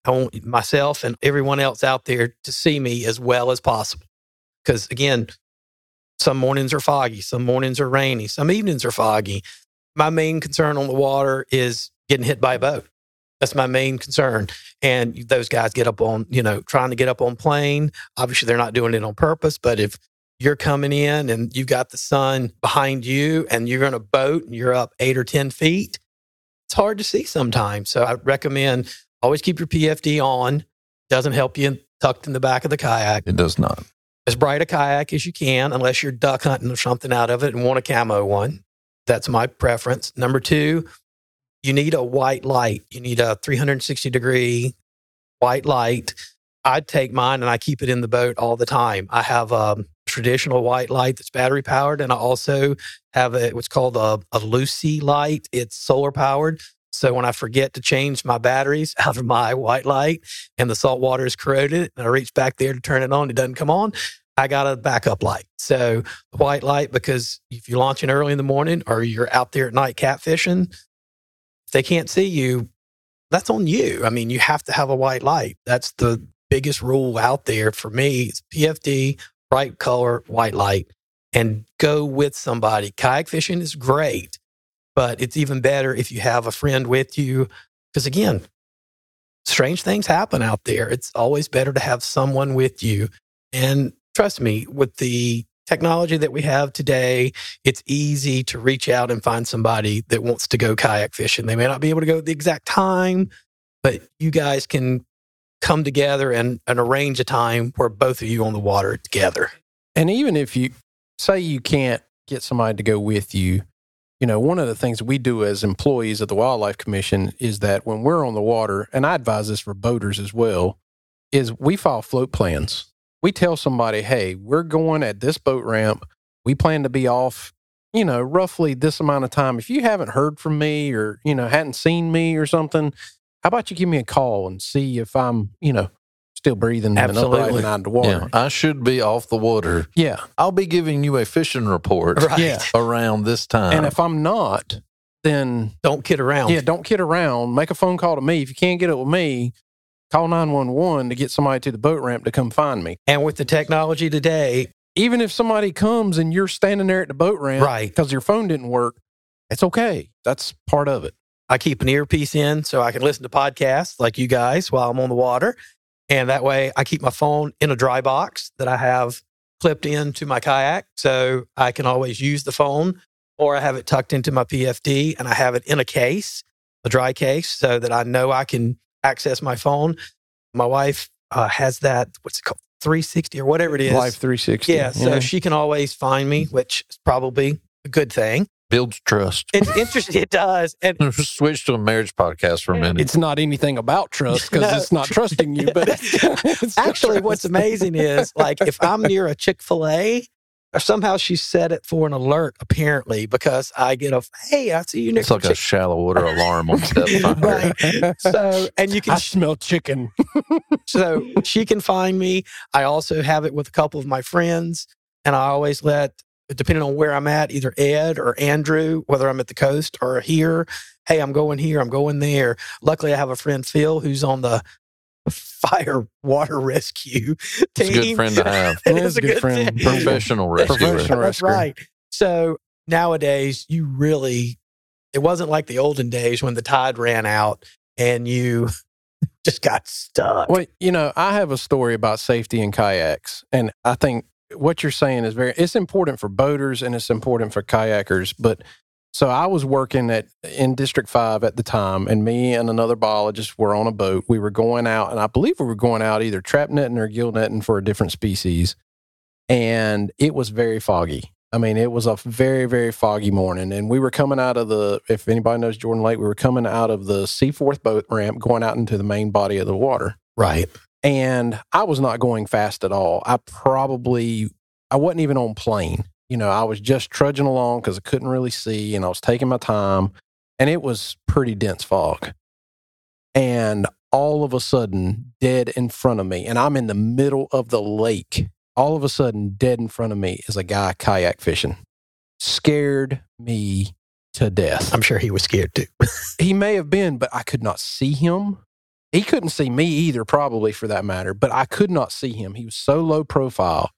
I want myself and everyone else out there to see me as well as possible. Because again, some mornings are foggy, some mornings are rainy, some evenings are foggy. My main concern on the water is getting hit by a boat. That's my main concern. And those guys get up on, you know, trying to get up on plane. Obviously, they're not doing it on purpose, but if you're coming in and you've got the sun behind you and you're in a boat and you're up eight or 10 feet, it's hard to see sometimes. So I recommend always keep your PFD on. Doesn't help you tucked in the back of the kayak it does not. as bright a kayak as you can, unless you're duck hunting or something out of it and want a camo one. That's my preference. Number two, you need a white light. You need a 360 degree white light. I take mine and I keep it in the boat all the time. I have a traditional white light that's battery powered, and I also have a, what's called a, a Luci light. It's solar powered. So when I forget to change my batteries out of my white light and the salt water is corroded, and I reach back there to turn it on, it doesn't come on. I got a backup light. So the white light, because if you're launching early in the morning or you're out there at night catfishing, if they can't see you, that's on you. I mean, you have to have a white light. That's the biggest rule out there for me. It's PFD, bright color, white light, and go with somebody. Kayak fishing is great, but it's even better if you have a friend with you. Because again, strange things happen out there. It's always better to have someone with you. And trust me, with the technology that we have today, it's easy to reach out and find somebody that wants to go kayak fishing. They may not be able to go at the exact time, but you guys can come together and, and arrange a time where both of you on the water together. And even if you say you can't get somebody to go with you, you know, one of the things we do as employees of the Wildlife Commission is that when we're on the water, and I advise this for boaters as well, is we file float plans. We tell somebody, hey, we're going at this boat ramp. We plan to be off, you know, roughly this amount of time. If you haven't heard from me or, you know, hadn't seen me or something, how about you give me a call and see if I'm, you know, still breathing Absolutely. and upright and out of the water. Yeah, I should be off the water. Yeah. I'll be giving you a fishing report Right. Yeah. around this time. And if I'm not, then Don't kid around. yeah, don't kid around. Make a phone call to me. If you can't get it with me, call 911 to get somebody to the boat ramp to come find me. And with the technology today, Even if somebody comes and you're standing there at the boat ramp Right. because your phone didn't work, it's okay. That's part of it. I keep an earpiece in so I can listen to podcasts like you guys while I'm on the water. And that way I keep my phone in a dry box that I have clipped into my kayak. So I can always use the phone or I have it tucked into my PFD and I have it in a case, a dry case, so that I know I can access my phone. My wife uh, has that, what's it called? 360 or whatever it is. Life 360. Yeah. So she can always find me, which is probably a good thing. Builds trust. It's interesting. It does. And Switch to a marriage podcast for a minute. it's not anything about trust because No. it's not trusting you. But it's Actually, trust. what's amazing is like if I'm near a Chick fil A, or somehow she set it for an alert, apparently, because I get a, hey, I see you next it's like to a Chick shallow water alarm on step finder. Right. So, and you I can, smell chicken. so she can find me. I also have it with a couple of my friends, and I always let, depending on where I'm at, either Ed or Andrew, whether I'm at the coast or here, hey, I'm going here, I'm going there. Luckily, I have a friend, Phil, who's on the fire water rescue team. It's a good friend to have. It That's is a good friend. thing. Professional rescuer. Professional. That's rescuer. right. So nowadays, you really, it wasn't like the olden days when the tide ran out and you just got stuck. Well, you know, I have a story about safety in kayaks, and I think what you're saying is very. It's important for boaters and it's important for kayakers. But so I was working at in District Five at the time, and me and another biologist were on a boat. We were going out, and I believe we were going out either trap netting or gill netting for a different species, and it was very foggy. I mean, it was a very, very foggy morning, and we were coming out of the. If anybody knows Jordan Lake, we were coming out of the Seaforth boat ramp, going out into the main body of the water Right. And I was not going fast at all. I probably I wasn't even on plane. You know, I was just trudging along because I couldn't really see, and I was taking my time, and it was pretty dense fog. And all of a sudden, dead in front of me, and I'm in the middle of the lake. All of a sudden, dead in front of me is a guy kayak fishing. Scared me to death I'm sure he was scared too. he may have been, but I could not see him. He couldn't see me either, probably for that matter, but I could not see him. He was so low profile.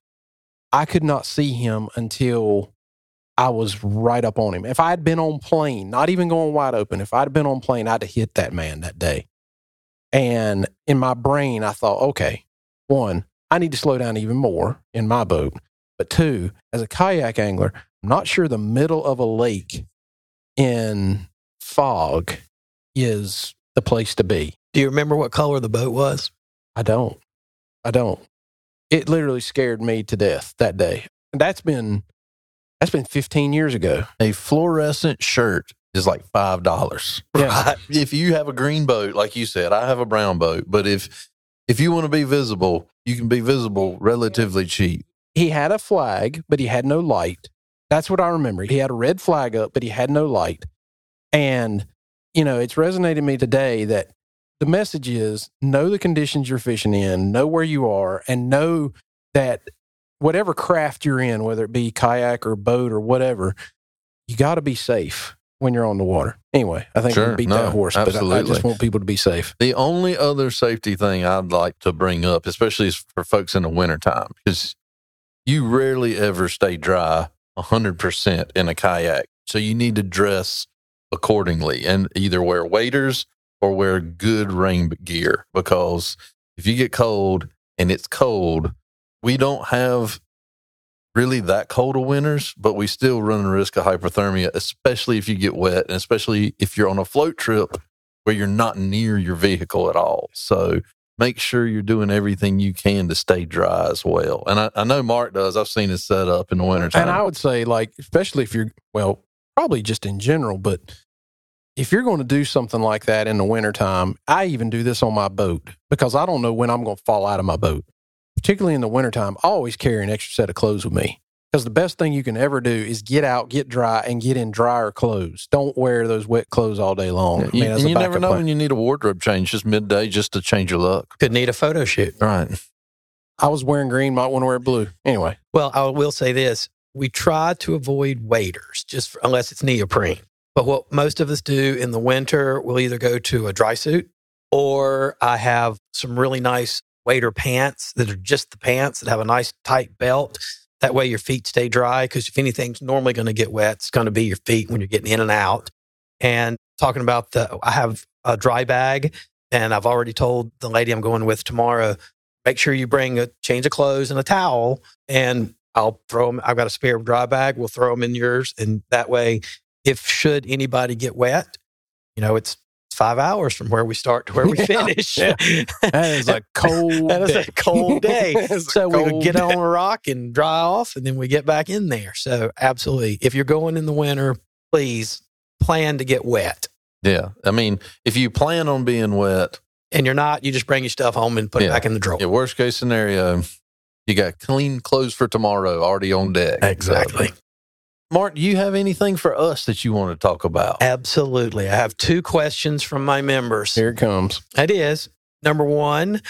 I could not see him until I was right up on him. If I had been on plane, not even going wide open, if I'd been on plane, I'd have hit that man that day. And in my brain, I thought, okay, one, I need to slow down even more in my boat. But two, as a kayak angler, I'm not sure the middle of a lake in fog is the place to be. Do you remember what color the boat was? I don't. I don't. It literally scared me to death that day. That's been that's been 15 years ago. A fluorescent shirt is like five dollars. Yeah. If you have a green boat, like you said, I have a brown boat, but if if you want to be visible, you can be visible relatively cheap. he had a flag, but he had no light. That's what I remember. He had a red flag up, but he had no light. And, you know, it's resonated me today that the message is know the conditions you're fishing in, know where you are, and know that whatever craft you're in, whether it be kayak or boat or whatever, you got to be safe when you're on the water. Anyway, I think Sure. we beat No, that horse, but I, I just want people to be safe. The only other safety thing I'd like to bring up, especially is for folks in the wintertime, because you rarely ever stay dry 100% in a kayak. So you need to dress accordingly and either wear waders or wear good rain gear because if you get cold and it's cold, we don't have really that cold of winters, but we still run the risk of hypothermia, especially if you get wet and especially if you're on a float trip where you're not near your vehicle at all. So make sure you're doing everything you can to stay dry as well. And I, I know Mark does. I've seen his set up in the wintertime. And I would say, like, especially if you're, well, probably just in general, but if you're going to do something like that in the wintertime, I even do this on my boat because I don't know when I'm going to fall out of my boat. Particularly in the wintertime, I always carry an extra set of clothes with me because the best thing you can ever do is get out, get dry, and get in drier clothes. Don't wear those wet clothes all day long. Yeah, I mean, you, as and a you never know plan. when you need a wardrobe change just midday just to change your look. Could need a photo shoot. Right. I was wearing green, might want to wear blue. Anyway, Well, I will say this: we try to avoid waders, just for, unless it's neoprene. But what most of us do in the winter, we'll either go to a dry suit, or I have some really nice wader pants that are just the pants that have a nice tight belt. That way, your feet stay dry. Because if anything's normally going to get wet, it's going to be your feet when you're getting in and out. And talking about the, I have a dry bag, and I've already told the lady I'm going with tomorrow. Make sure you bring a change of clothes and a towel, and I'll throw them. I've got a spare dry bag. We'll throw them in yours, and that way, if should anybody get wet, you know it's five hours from where we start to where we Yeah, finish. yeah. that is a cold That is day. a cold day. That is a so we would get day. on a rock and dry off, and then we get back in there. So absolutely, if you're going in the winter, please plan to get wet. Yeah. I mean, if you plan on being wet, And you're not, you just bring your stuff home and put it back in the drawer. yeah, worst case scenario, you got clean clothes for tomorrow already on deck. Exactly. So, Mark, do you have anything for us that you want to talk about? Absolutely. I have two questions from my members. Here it comes. It is. Number one,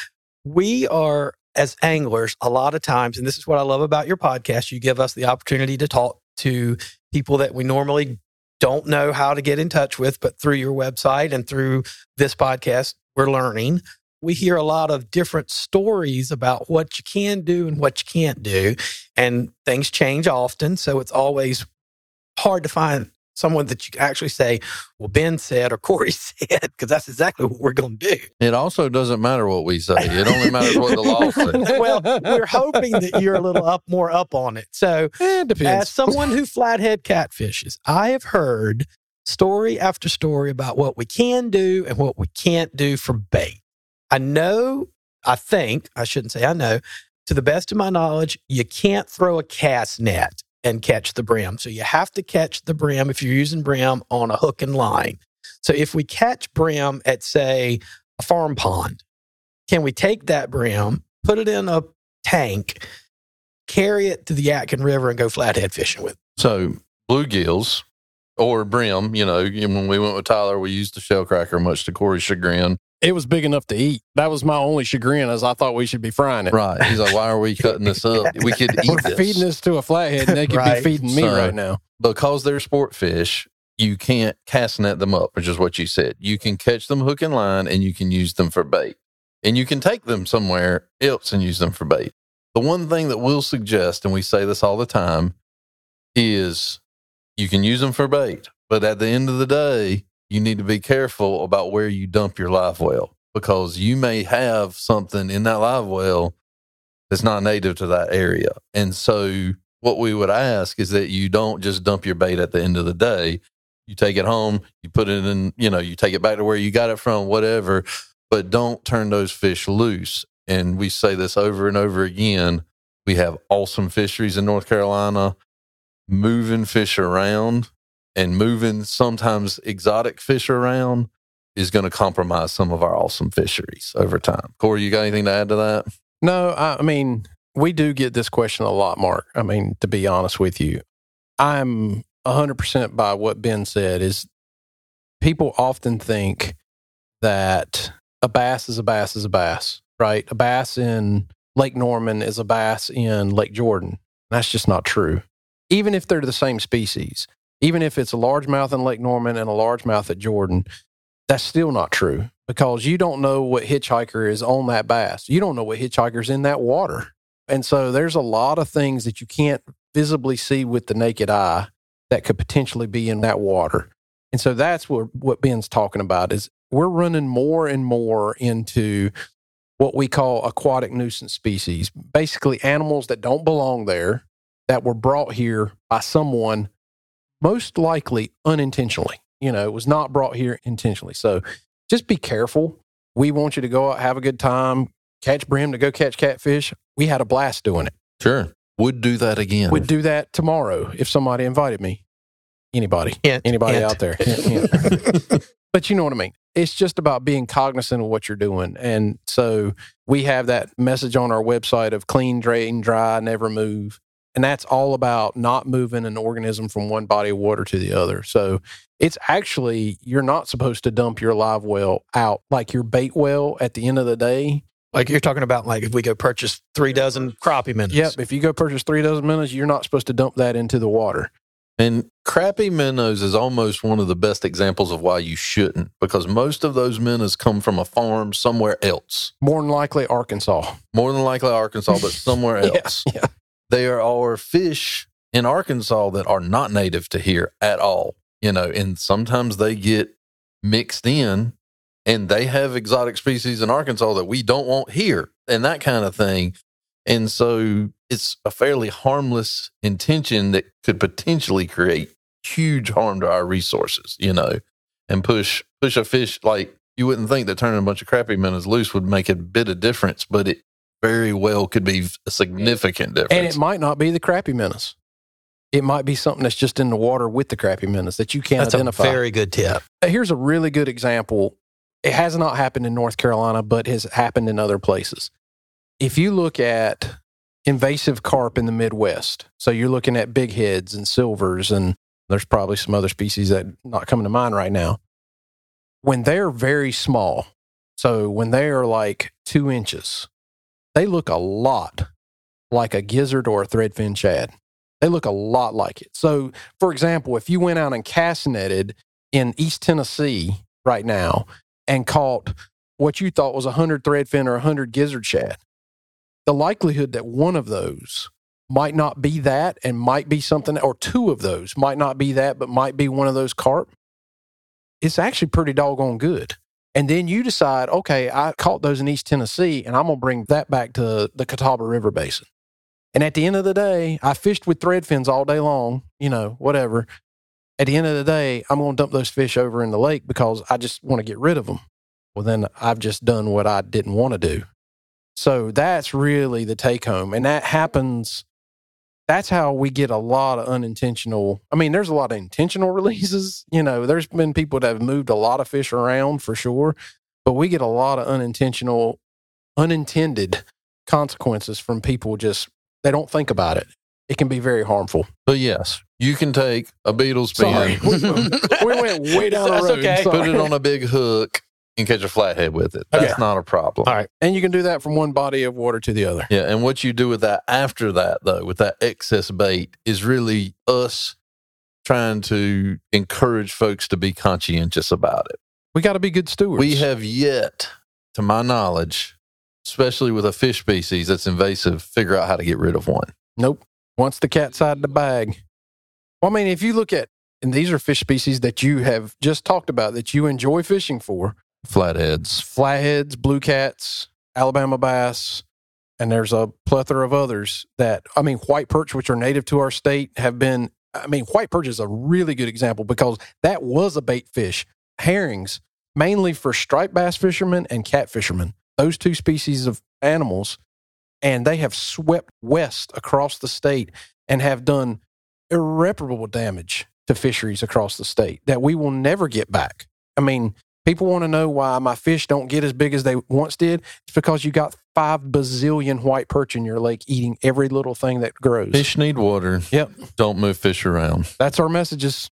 we are, as anglers, a lot of times, and this is what I love about your podcast, you give us the opportunity to talk to people that we normally don't know how to get in touch with, but through your website and through this podcast, we're learning. We hear a lot of different stories about what you can do and what you can't do, and things change often. So it's always hard to find someone that you can actually say, well, Ben said or Corey said, because that's exactly what we're going to do. It also doesn't matter what we say. It only matters what the law says. well, we're hoping that you're a little up more up on it. So, Eh, it depends. as someone who flathead catfishes, I have heard story after story about what we can do and what we can't do for bait. I know, I think, I shouldn't say I know, to the best of my knowledge, you can't throw a cast net and catch the brim. So you have to catch the brim if you're using brim on a hook and line. So if we catch brim at, say, a farm pond, can we take that brim, put it in a tank, carry it to the Yadkin River, and go flathead fishing with? it? So bluegills or brim, you know, when we went with Tyler, we used the shellcracker much to Corey's chagrin. It was big enough to eat. That was my only chagrin, as I thought we should be frying it. Right. He's like, why are we cutting this up? We could eat We're this. feeding this to a flathead, and they could Right. be feeding me So- right now. because they're sport fish, you can't cast net them up, which is what you said. You can catch them hook and line and you can use them for bait. And you can take them somewhere else and use them for bait. The one thing that we'll suggest, and we say this all the time, is you can use them for bait. But at the end of the day, you need to be careful about where you dump your live well because you may have something in that live well that's not native to that area. And so what we would ask is that you don't just dump your bait at the end of the day. You take it home, you put it in, you know, you take it back to where you got it from, whatever, but don't turn those fish loose. And we say this over and over again. We have awesome fisheries in North Carolina, moving fish around and moving sometimes exotic fish around is going to compromise some of our awesome fisheries over time. Corey, you got anything to add to that? No, I, mean, We do get this question a lot, Mark. I mean, to be honest with you, I'm 100% by what Ben said is people often think that a bass is a bass is a bass, right? A bass in Lake Norman is a bass in Lake Jordan. That's just not true. Even if they're the same species, even if it's a largemouth in Lake Norman and a largemouth at Jordan, that's still not true because you don't know what hitchhiker is on that bass. You don't know what hitchhiker's in that water. And so there's a lot of things that you can't visibly see with the naked eye that could potentially be in that water. And so that's what, what Ben's talking about is we're running more and more into what we call aquatic nuisance species, basically animals that don't belong there that were brought here by someone most likely unintentionally. You know, it was not brought here intentionally. So just be careful. We want you to go out, have a good time, catch brim to go catch catfish. We had a blast doing it. Sure. Would do that again. Would do that tomorrow if somebody invited me. Anybody. Hint, Anybody hint. out there. Hint, hint. but you know what I mean. It's just about being cognizant of what you're doing. And so we have that message on our website of clean, drain, dry, never move. And that's all about not moving an organism from one body of water to the other. So it's actually, you're not supposed to dump your live well out like your bait well at the end of the day. Like you're talking about, like if we go purchase three dozen crappie minnows. Yep. If you go purchase three dozen minnows, you're not supposed to dump that into the water. And crappie minnows is almost one of the best examples of why you shouldn't, because most of those minnows come from a farm somewhere else. More than likely, Arkansas. More than likely Arkansas, but somewhere Yeah, else. yeah. There are fish in Arkansas that are not native to here at all. You know, and sometimes they get mixed in and they have exotic species in Arkansas that we don't want here and that kind of thing. And so it's a fairly harmless intention that could potentially create huge harm to our resources, you know, and push push a fish like you wouldn't think that turning a bunch of crappie minnows loose would make a bit of difference, but it very well could be a significant difference. And it might not be the crappie minnows. It might be something that's just in the water with the crappie minnows that you can't That's identify. a very good tip. Uh, here's a really good example. It has not happened in North Carolina, but has happened in other places. If you look at invasive carp in the Midwest, so you're looking at big heads and silvers, and there's probably some other species that not coming to mind right now. When they're very small, so when they are like two inches, they look a lot like a gizzard or a threadfin shad. They look a lot like it. So, for example, if you went out and cast netted in East Tennessee right now and caught what you thought was a 100 threadfin or a 100 gizzard shad, the likelihood that one of those might not be that and might be something, or two of those might not be that, but might be one of those carp, it's actually pretty doggone good. And then you decide, okay, I caught those in East Tennessee and I'm going to bring that back to the Catawba River Basin. And at the end of the day, I fished with thread fins all day long, you know, whatever. At the end of the day, I'm going to dump those fish over in the lake because I just want to get rid of them. Well, then I've just done what I didn't want to do. So that's really the take home. And that happens. That's how we get a lot of unintentional. I mean, there's a lot of intentional releases. You know, there's been people that have moved a lot of fish around for sure, but we get a lot of unintentional, unintended consequences from people just, they don't think about it. It can be very harmful. But yes, you can take a beetle Sorry. spin, we went way down the road. okay. Put it on a big hook, and catch a flathead with it. That's Okay. not a problem. All right. And you can do that from one body of water to the other. Yeah, and what you do with that after that, though, with that excess bait, is really us trying to encourage folks to be conscientious about it. We got to be good stewards. We have yet, to my knowledge, especially with a fish species that's invasive, figure out how to get rid of one. Nope. Once the cat's out of the bag. Well, I mean, if you look at, and these are fish species that you have just talked about that you enjoy fishing for Flatheads. flatheads, blue cats, Alabama bass, and there's a plethora of others that, I mean, white perch, which are native to our state, have been, I mean, white perch is a really good example because that was a bait fish. Herrings, mainly for striped bass fishermen and cat fishermen, those two species of animals, and they have swept west across the state and have done irreparable damage to fisheries across the state that we will never get back. I mean, People want to know why my fish don't get as big as they once did. It's because you got five bazillion white perch in your lake eating every little thing that grows. Fish need water. Yep. Don't move fish around. That's our messages.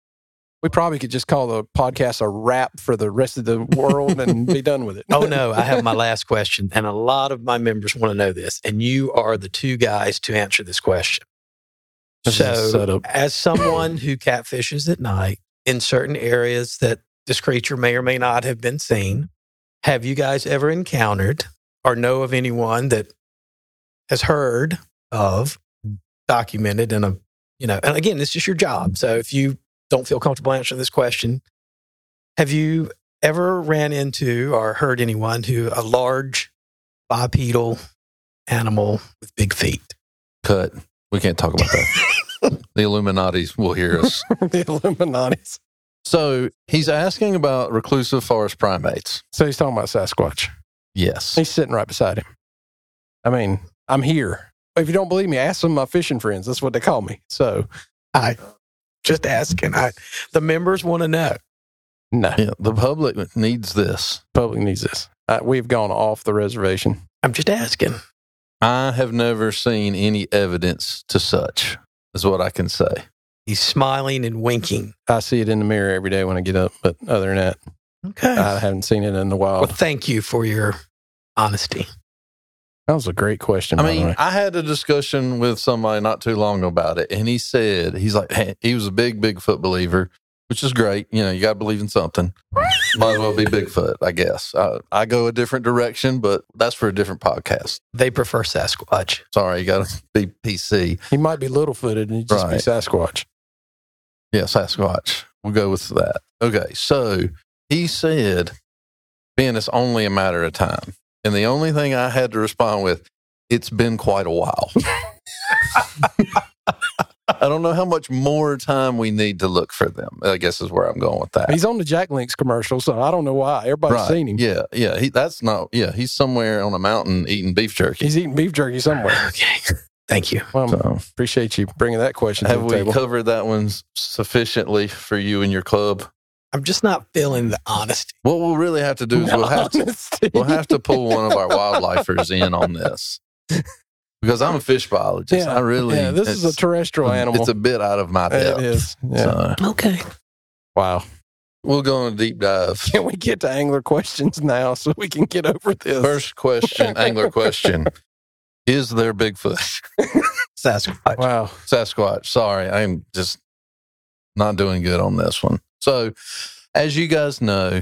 We probably could just call the podcast a wrap for the rest of the world and be done with it. Oh no, I have my last question, and a lot of my members want to know this, and you are the two guys to answer this question. This so, as someone who catfishes at night in certain areas that this creature may or may not have been seen, have you guys ever encountered or know of anyone that has heard of, documented in a, you know, and again, this is your job. So if you don't feel comfortable answering this question, have you ever ran into or heard anyone who a large bipedal animal with big feet? Cut. We can't talk about that. the Illuminati's will hear us. the Illuminati's. So he's asking about reclusive forest primates. So he's talking about Sasquatch. Yes. He's sitting right beside him. I mean, I'm here. If you don't believe me, ask some of my fishing friends. That's what they call me. So, I just asking. I the members want to know. no, Yeah, the public needs this. public needs this. Uh, we've gone off the reservation. I'm just asking. I have never seen any evidence to such, is what I can say. He's smiling and winking. I see it in the mirror every day when I get up, but other than that, Okay. I haven't seen it in a while. well, thank you for your honesty. That was a great question. I by the mean, way. I had a discussion with somebody not too long about it, and he said, he's like, hey, he was a big Bigfoot believer, which is great. You know, you got to believe in something. Might as well be Bigfoot, I guess. I, I go a different direction, but that's for a different podcast. They prefer Sasquatch. Sorry, you got to be PC. he might be little footed and he just be Sasquatch. Yeah, Sasquatch. We'll go with that. Okay, so he said, Ben, it's only a matter of time. And the only thing I had to respond with, it's been quite a while. I don't know how much more time we need to look for them. I guess is where I'm going with that. He's on the Jack Links commercial, so I don't know why. Everybody's seen him. Yeah, yeah. He, that's not. Yeah, he's somewhere on a mountain eating beef jerky. He's eating beef jerky somewhere. Okay. Thank you. Well, So, appreciate you bringing that question to have the we table. covered that one sufficiently for you and your club? I'm just not feeling the honesty. What we'll really have to do is we'll have to we'll have to pull one of our wildlifers in on this because I'm a fish biologist. Yeah, I really, yeah, this is a terrestrial animal. It's a bit out of my depth. it is. Yeah. So Okay. Wow. we'll go on a deep dive. Can we get to angler questions now so we can get over this? First question, angler question: Is there Bigfoot, Sasquatch. Wow. Sasquatch? Sorry, I'm just not doing good on this one. So, as you guys know,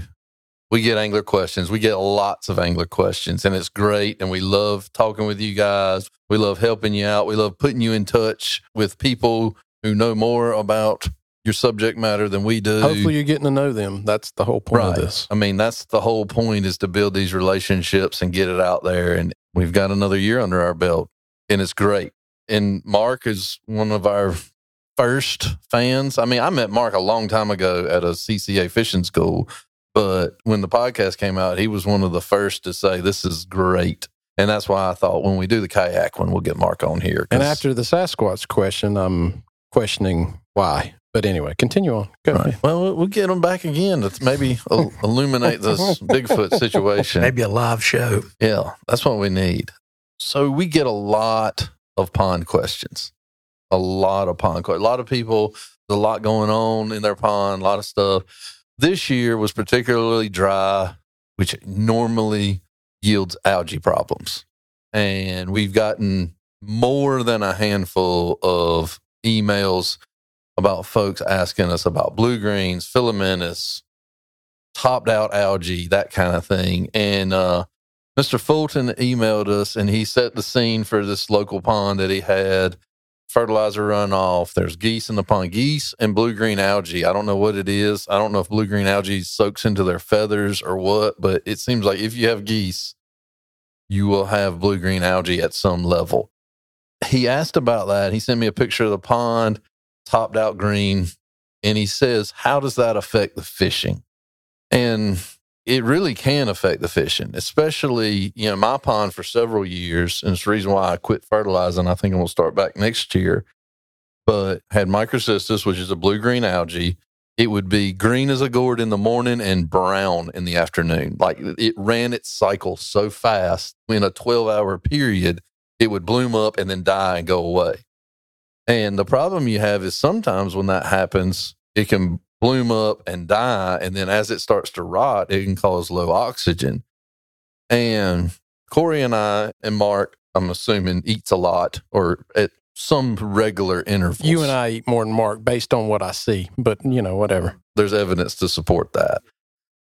we get angler questions. We get lots of angler questions, and it's great. And we love talking with you guys. We love helping you out. We love putting you in touch with people who know more about your subject matter than we do. Hopefully you're getting to know them. That's the whole point of this. I mean, that's the whole point is to build these relationships and get it out there. And we've got another year under our belt, and it's great. And Mark is one of our first fans. I mean, I met Mark a long time ago at a CCA fishing school, but when the podcast came out, he was one of the first to say, This is great. And that's why I thought when we do the kayak one, we'll get Mark on here. And after the Sasquatch question, I'm questioning why. But anyway, continue on. Go Right. Well, we'll- we'll get them back again to maybe illuminate this Bigfoot situation. Maybe a live show. Yeah, that's what we need. So we get a lot of pond questions, a lot of pond questions. A lot of people, there's a lot going on in their pond, a lot of stuff. This year was particularly dry, which normally yields algae problems. And we've gotten more than a handful of emails about folks asking us about blue greens, filamentous, topped out algae, that kind of thing. And uh, Mr. Fulton emailed us and he set the scene for this local pond that he had fertilizer runoff. There's geese in the pond, geese and blue green algae. I don't know what it is. I don't know if blue green algae soaks into their feathers or what, but it seems like if you have geese, you will have blue green algae at some level. He asked about that. He sent me a picture of the pond, topped out green, and he says, How does that affect the fishing? And it really can affect the fishing, especially, you know, my pond for several years. And it's the reason why I quit fertilizing. I think I'm going to start back next year. But had microcystis, which is a blue green algae. it would be green as a gourd in the morning and brown in the afternoon. Like it ran its cycle so fast in a 12 hour period, it would bloom up and then die and go away. And the problem you have is sometimes when that happens, it can bloom up and die. And then as it starts to rot, it can cause low oxygen. And Corey and I and Mark, I'm assuming, eats a lot or at some regular intervals. You and I eat more than Mark based on what I see, but you know, whatever. There's evidence to support that.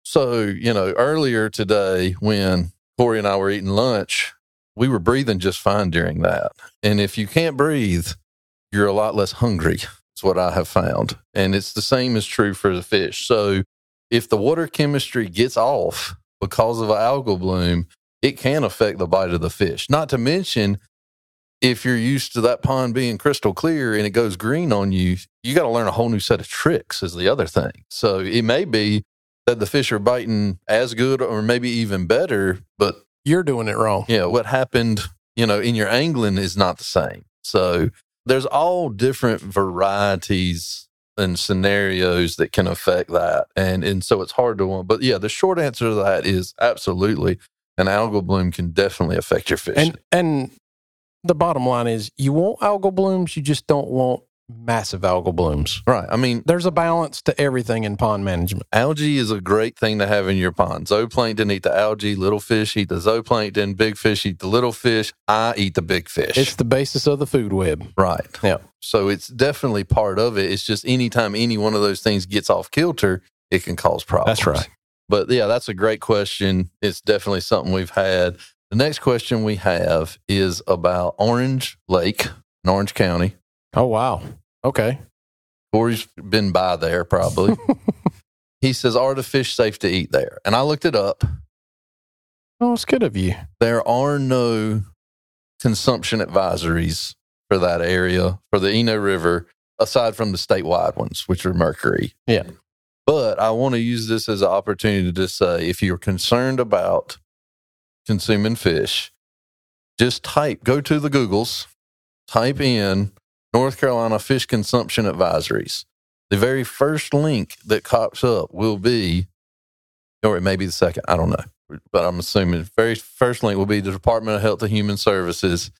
So, you know, earlier today when Corey and I were eating lunch, we were breathing just fine during that. And if you can't breathe, you're a lot less hungry, is what I have found. And it's the same is true for the fish. So if the water chemistry gets off because of an algal bloom, it can affect the bite of the fish. Not to mention, if you're used to that pond being crystal clear and it goes green on you, you got to learn a whole new set of tricks, is the other thing. So it may be that the fish are biting as good or maybe even better, but You're doing it wrong. yeah, what happened, you know, in your angling is not the same. So there's all different varieties and scenarios that can affect that. And and so it's hard to one. but yeah, the short answer to that is absolutely an algal bloom can definitely affect your fish. And and the bottom line is you want algal blooms, you just don't want massive algal blooms. right. I mean, There's a balance to everything in pond management. algae is a great thing to have in your pond. Zooplankton eat the algae, little fish eat the zooplankton, big fish eat the little fish. I eat the big fish. It's the basis of the food web. right. Yeah. So it's definitely part of it. It's just anytime any one of those things gets off kilter, it can cause problems. That's right. But yeah, that's a great question. It's definitely something we've had. The next question we have is about Orange Lake in Orange County. Oh wow. Okay. Corey's been by there probably. he says, Are the fish safe to eat there? And I looked it up. Oh, it's good of you. There are no consumption advisories for that area, for the Eno River, aside from the statewide ones, which are mercury. Yeah. But I want to use this as an opportunity to just say if you're concerned about consuming fish, just type, go to the Googles, type in North Carolina fish consumption advisories. The very first link that pops up will be, or it may be the second, I don't know, but I'm assuming the very first link will be the Department of Health and Human Services.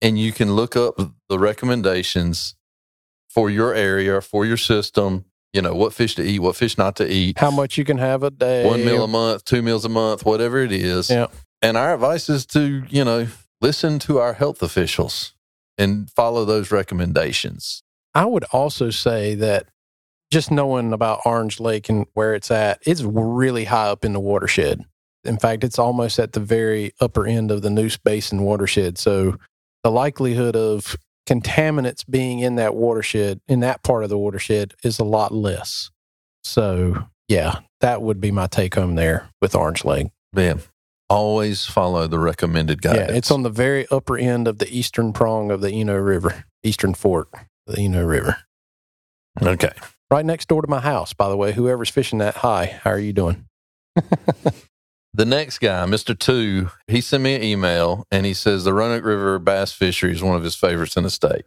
And you can look up the recommendations for your area, for your system, you know, what fish to eat, what fish not to eat How much you can have a day? one meal a month, two meals a month, whatever it is. Yeah. And our advice is to, you know, listen to our health officials and follow those recommendations. I would also say that just knowing about Orange Lake and where it's at, it's really high up in the watershed. In fact, it's almost at the very upper end of the Neuse Basin watershed. So the likelihood of contaminants being in that watershed, in that part of the watershed, is a lot less. So, yeah, that would be my take home there with Orange Lake. Man, always follow the recommended guidance. Yeah, it's on the very upper end of the eastern prong of the Eno River, eastern fork, the Eno River. okay. Right next door to my house, by the way. Whoever's fishing that, hi, how are you doing? The next guy, Mr. Two, he sent me an email and he says the Roanoke River bass fishery is one of his favorites in the state.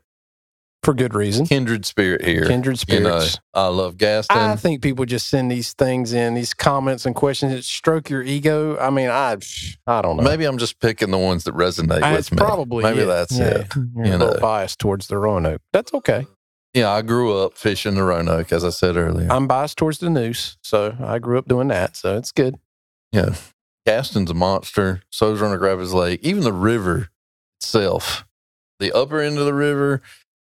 For good reason. Kindred spirit here. Kindred You know, spirits. I love Gaston. I think people just send these things in, these comments and questions that stroke your ego. I mean, I, I don't know. Maybe I'm just picking the ones that resonate I- with me. probably Maybe it. that's Yeah, it. You're you a little biased towards the Roanoke. That's okay. Yeah, I grew up fishing the Roanoke, as I said earlier. I'm biased towards the Neuse, so I grew up doing that, so it's good. yeah. Gaston's a monster. So's Roanoke Rapids Lake. Even the river itself, the upper end of the river,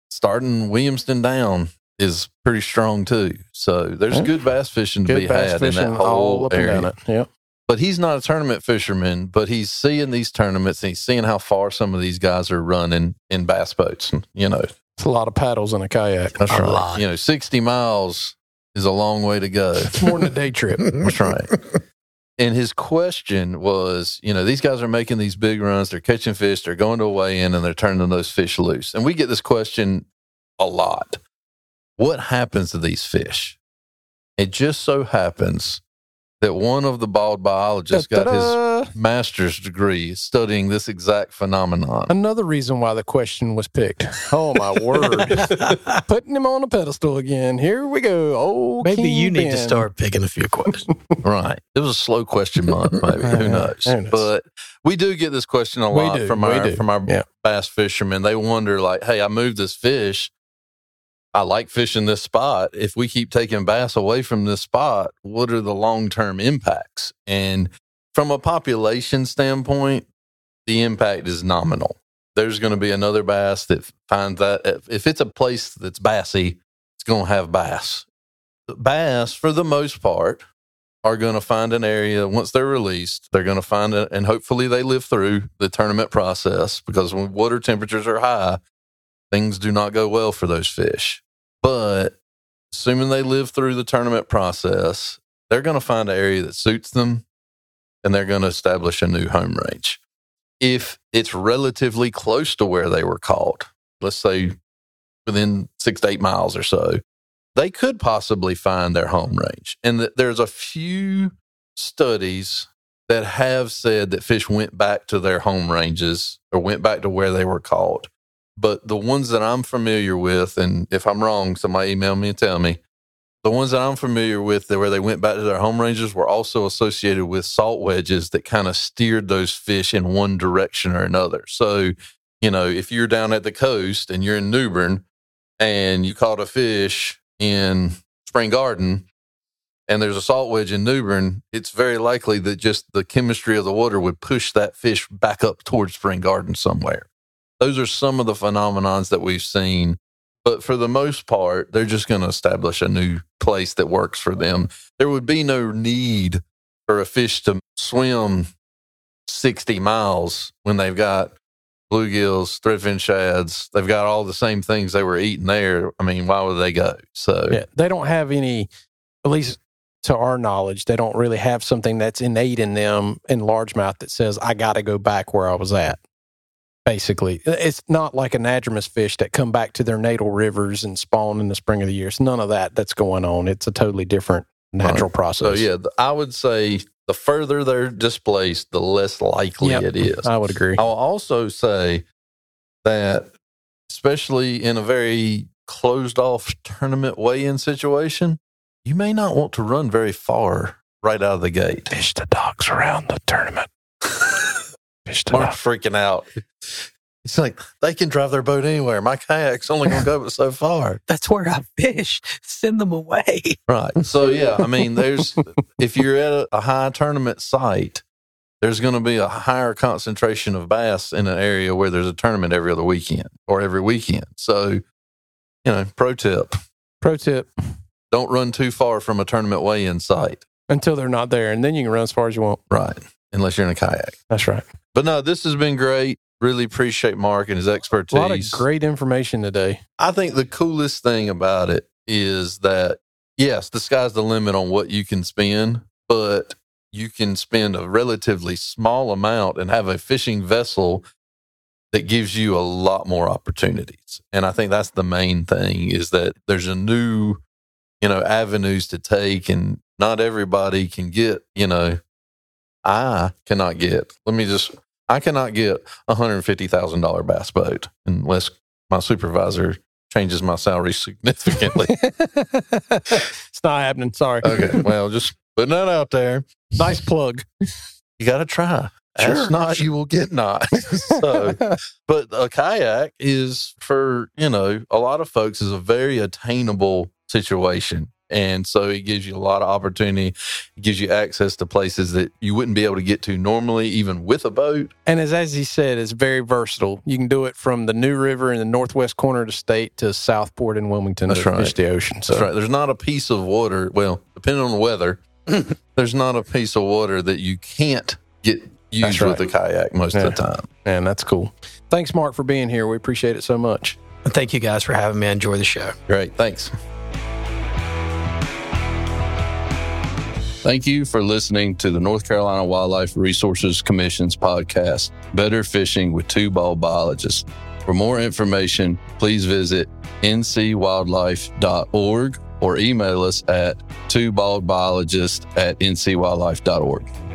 starting Williamston down, is pretty strong too. So there's Yeah. good bass fishing to Good be had in fishing that all whole up and area. down it. Yeah. But he's not a tournament fisherman, but he's seeing these tournaments and he's seeing how far some of these guys are running in bass boats. And, you know, It's a lot of paddles in a kayak. that's A right. lot. You know, 60 miles is a long way to go. It's more than a day trip. That's right. And his question was, you know, these guys are making these big runs. They're catching fish. They're going to a weigh in and they're turning those fish loose. And we get this question a lot. What happens to these fish? It just so happens that one of the bald biologists got his Da-da-da. master's degree studying this exact phenomenon. Another reason why the question was picked. Oh my word! Putting him on a pedestal again. Here we go. Oh, Maybe you need to start picking a few questions. Right. It was a slow question month, maybe. Who knows? Who knows? But we do get this question a lot from our from our Yeah. bass fishermen. They wonder, like, hey, I moved this fish. I like fishing this spot. If we keep taking bass away from this spot, what are the long term impacts? And from a population standpoint, the impact is nominal. There's going to be another bass that finds that if- it's a place that's bassy, it's going to have bass. Bass, for the most part, are going to find an area once they're released. They're going to find it, and hopefully they live through the tournament process because when water temperatures are high, things do not go well for those fish. But assuming they live through the tournament process, they're going to find an area that suits them and they're going to establish a new home range. If it's relatively close to where they were caught, let's say within six to eight miles or so, they could possibly find their home range. And th- there's a few studies that have said that fish went back to their home ranges or went back to where they were caught. But the ones that I'm familiar with, and if I'm wrong, somebody email me and tell me, the ones that I'm familiar with where they went back to their home ranges were also associated with salt wedges that kind of steered those fish in one direction or another. So, you know, if you're down at the coast and you're in New Bern and you caught a fish in Spring Garden and there's a salt wedge in New Bern, it's very likely that just the chemistry of the water would push that fish back up towards Spring Garden somewhere. Those are some of the phenomenons that we've seen. But for the most part, they're just going to establish a new place that works for them. There would be no need for a fish to swim 60 miles when they've got bluegills, threadfin shads. They've got all the same things they were eating there. I mean, why would they go? So, Yeah, they don't have any, at least to our knowledge, they don't really have something that's innate in them in largemouth that says, I got to go back where I was at. Basically, it's not like anadromous fish that come back to their natal rivers and spawn in the spring of the year. It's none of that that's going on. It's a totally different natural so process. So, yeah, I would say the further they're displaced, the less likely Yep. it is. I would agree. I'll also say that, especially in a very closed off tournament weigh in situation, you may not want to run very far right out of the gate. Fish the docks around the tournament. Fish the Mark's freaking out. It's like, they can drive their boat anywhere. My kayak's only going to go but so far. That's where I fish. Send them away. Right. So, yeah, I mean, there's, if you're at a, a high tournament site, there's going to be a higher concentration of bass in an area where there's a tournament every other weekend or every weekend. So, you know, pro tip Pro tip don't run too far from a tournament weigh in site. until they're not there, and then you can run as far as you want. Right. Unless you're in a kayak. That's right. But no, this has been great. Really appreciate Mark and his A expertise. lot of great information today. I think the coolest thing about it is that, yes, the sky's the limit on what you can spend, but you can spend a relatively small amount and have a fishing vessel that gives you a lot more opportunities. And I think that's the main thing is that there's a new, you know, avenues to take and not everybody can get, you know, I cannot get, let me just, I cannot get a $150,000 bass boat unless my supervisor changes my salary significantly. it's not happening. Sorry. okay. Well, just putting that out there. Nice plug. You got to try. Sure. Ask not, you will get not. so, but a kayak is for, you know, a lot of folks is a very attainable situation. And so it gives you a lot of opportunity. It gives you access to places that you wouldn't be able to get to normally, even with a boat. And as as he said, it's very versatile. You can do it from the New River in the northwest corner of the state to Southport in Wilmington That's to right. fish the ocean. So That's right. There's not a piece of water. Well, depending on the weather, there's not a piece of water that you can't get used That's right. with a kayak most of the time. man, that's cool. Thanks, Mark, for being here. We appreciate it so much. Thank you guys for having me. Enjoy the show. Great. Thanks. Thank you for listening to the North Carolina Wildlife Resources Commission's podcast, Better Fishing with Two Bald Biologists. For more information, please visit ncwildlife.org or email us at twobaldbiologist at ncwildlife.org.